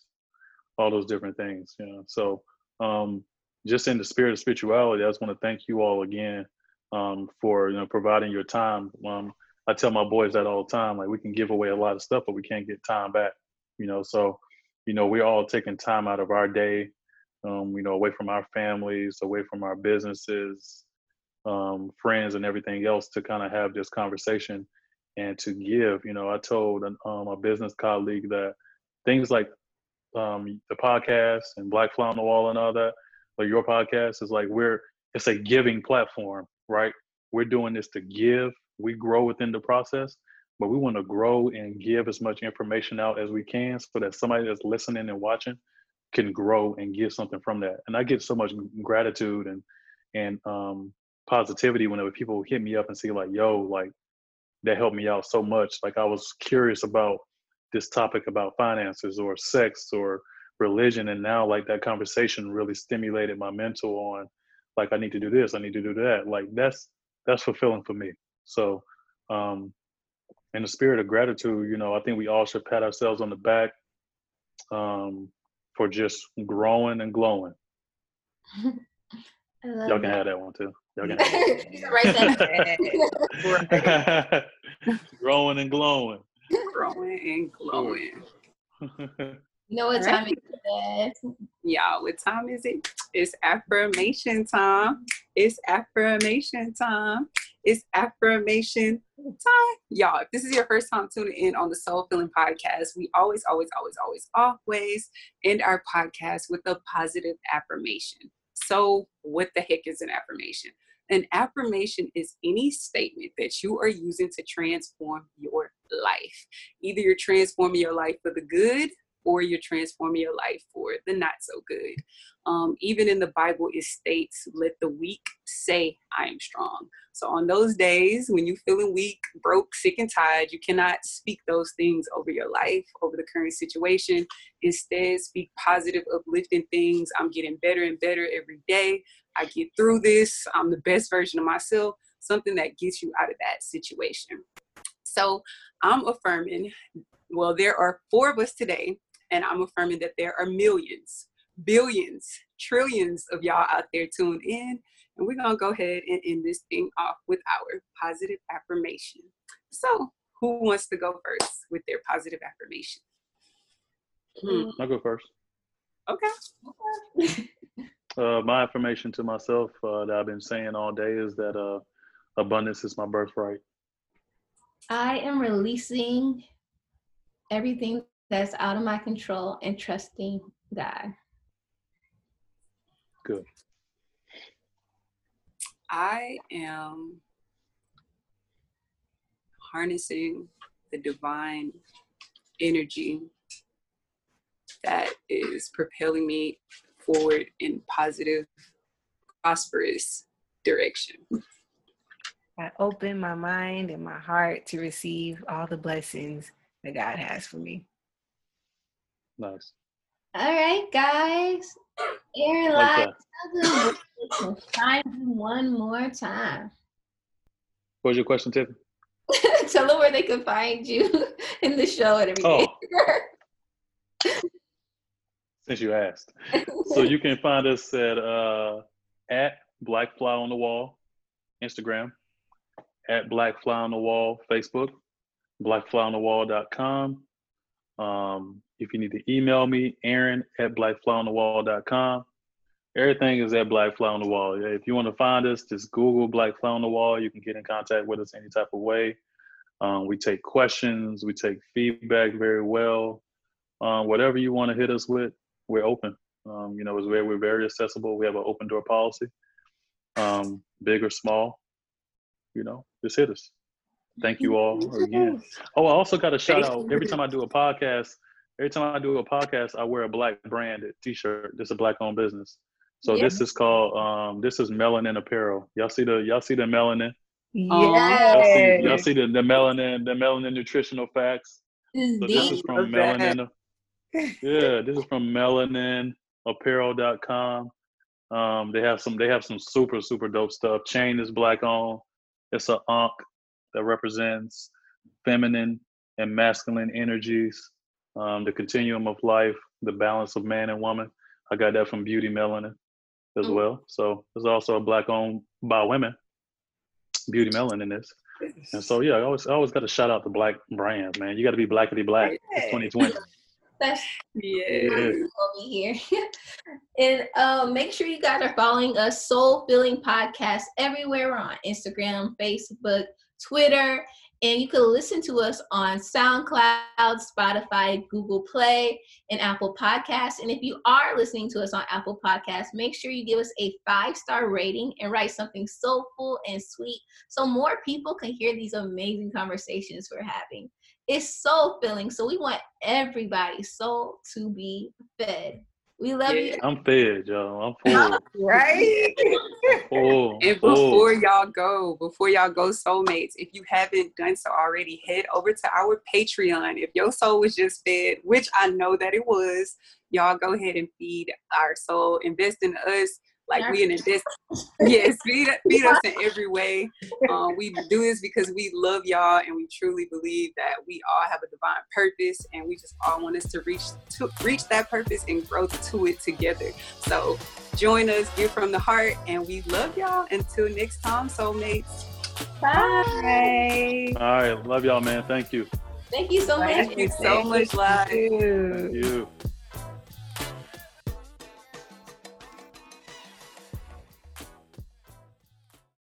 all those different things. You know, so um, just in the spirit of spirituality, I just want to thank you all again um, for you know providing your time. Um, I tell my boys that all the time. Like we can give away a lot of stuff, but we can't get time back. You know, so you know we're all taking time out of our day. Um, you know, away from our families, away from our businesses, um, friends, and everything else to kind of have this conversation and to give. You know, I told um, a business colleague that things like um, the podcast and Black Fly on the Wall and all that, like your podcast is like we're it's a giving platform, right? We're doing this to give. We grow within the process, but we want to grow and give as much information out as we can so that somebody that's listening and watching can grow and get something from that. And I get so much gratitude and and um, positivity whenever people hit me up and say like, "Yo, like that helped me out so much." Like I was curious about this topic about finances or sex or religion, and now like that conversation really stimulated my mental on like I need to do this, I need to do that. Like that's that's fulfilling for me. So um in the spirit of gratitude, you know, I think we all should pat ourselves on the back um for just growing and glowing. Y'all can that. have that one too. Y'all can have growing and glowing. Growing and glowing. You know what time it is? Y'all, what time is it? It's affirmation time. It's affirmation time. It's affirmation time. Y'all, if this is your first time tuning in on the Soul Filling Podcast, we always, always, always, always, always end our podcast with a positive affirmation. So, what the heck is an affirmation? An affirmation is any statement that you are using to transform your life. Either you're transforming your life for the good or you're transforming your life for the not so good. Um, even in the Bible, it states, let the weak say, I am strong. So on those days when you're feeling weak, broke, sick, and tired, you cannot speak those things over your life, over the current situation. Instead, speak positive, uplifting things. I'm getting better and better every day. I get through this. I'm the best version of myself. Something that gets you out of that situation. So I'm affirming, well, there are four of us today and I'm affirming that there are millions, billions, trillions of y'all out there tuned in. And we're going to go ahead and end this thing off with our positive affirmation. So, who wants to go first with their positive affirmation? Hmm. I'll go first. Okay. uh, my affirmation to myself uh, that I've been saying all day is that uh, abundance is my birthright. I am releasing everything that's out of my control and trusting God. Good. I am harnessing the divine energy that is propelling me forward in positive, prosperous direction. I open my mind and my heart to receive all the blessings that God has for me. Nice. All right, guys. Aaron, like, tell find you one more time. What was your question, Tiffany? tell them where they can find you in the show and everything. Oh. Since you asked. so you can find us at uh, at Black Fly on the Wall, Instagram, at Black Fly on the Wall, Facebook, blackflyonthewall.com. Um, if you need to email me, Aaron at blackflyonthewall.com. Everything is at Black Fly on the Wall. If you want to find us, just Google Black Fly on the Wall. You can get in contact with us any type of way. Um, we take questions, we take feedback very well. Um, whatever you want to hit us with, we're open. Um, you know, it's where we're very accessible. We have an open door policy, um, big or small. You know, just hit us. Thank you all again. Oh, I also got a shout out every time I do a podcast every time I do a podcast, I wear a black branded T-shirt. This is a black-owned business. So yeah. this is called um, this is Melanin Apparel. Y'all see the y'all see the melanin? Yeah. Y'all see, y'all see the, the melanin the melanin nutritional facts. So this is from Melanin. Yeah, this is from melaninapparel.com. Um, they have some they have some super super dope stuff. Chain is black on. It's a ankh that represents feminine and masculine energies um, the continuum of life, the balance of man and woman. I got that from Beauty Melanin as mm-hmm. well. So there's also a black owned by women, Beauty Melanin in this. And so yeah, I always I always got to shout out the black brands, man. You got to be blackety black. It's 2020. That's yeah. over here. and um, make sure you guys are following us, Soul Filling Podcast, everywhere. We're on Instagram, Facebook, Twitter, and you can listen to us on SoundCloud, Spotify, Google Play, and Apple Podcasts. And if you are listening to us on Apple Podcasts, make sure you give us a five star rating and write something soulful and sweet so more people can hear these amazing conversations we're having. It's soul filling, so we want everybody's soul to be fed. We love yeah. you. I'm fed, y'all. I'm full. right? full. And before y'all go, before y'all go, soulmates, if you haven't done so already, head over to our Patreon. If your soul was just fed, which I know that it was, y'all go ahead and feed our soul. Invest in us like we invest yes feed, feed us in every way. Um, we do this because we love y'all and we truly believe that we all have a divine purpose and we just all want us to reach to reach that purpose and grow to it together. So join us give from the heart and we love y'all. Until next time soulmates. Bye. All right love y'all man. Thank you. Thank you so much. thank you so much live thank you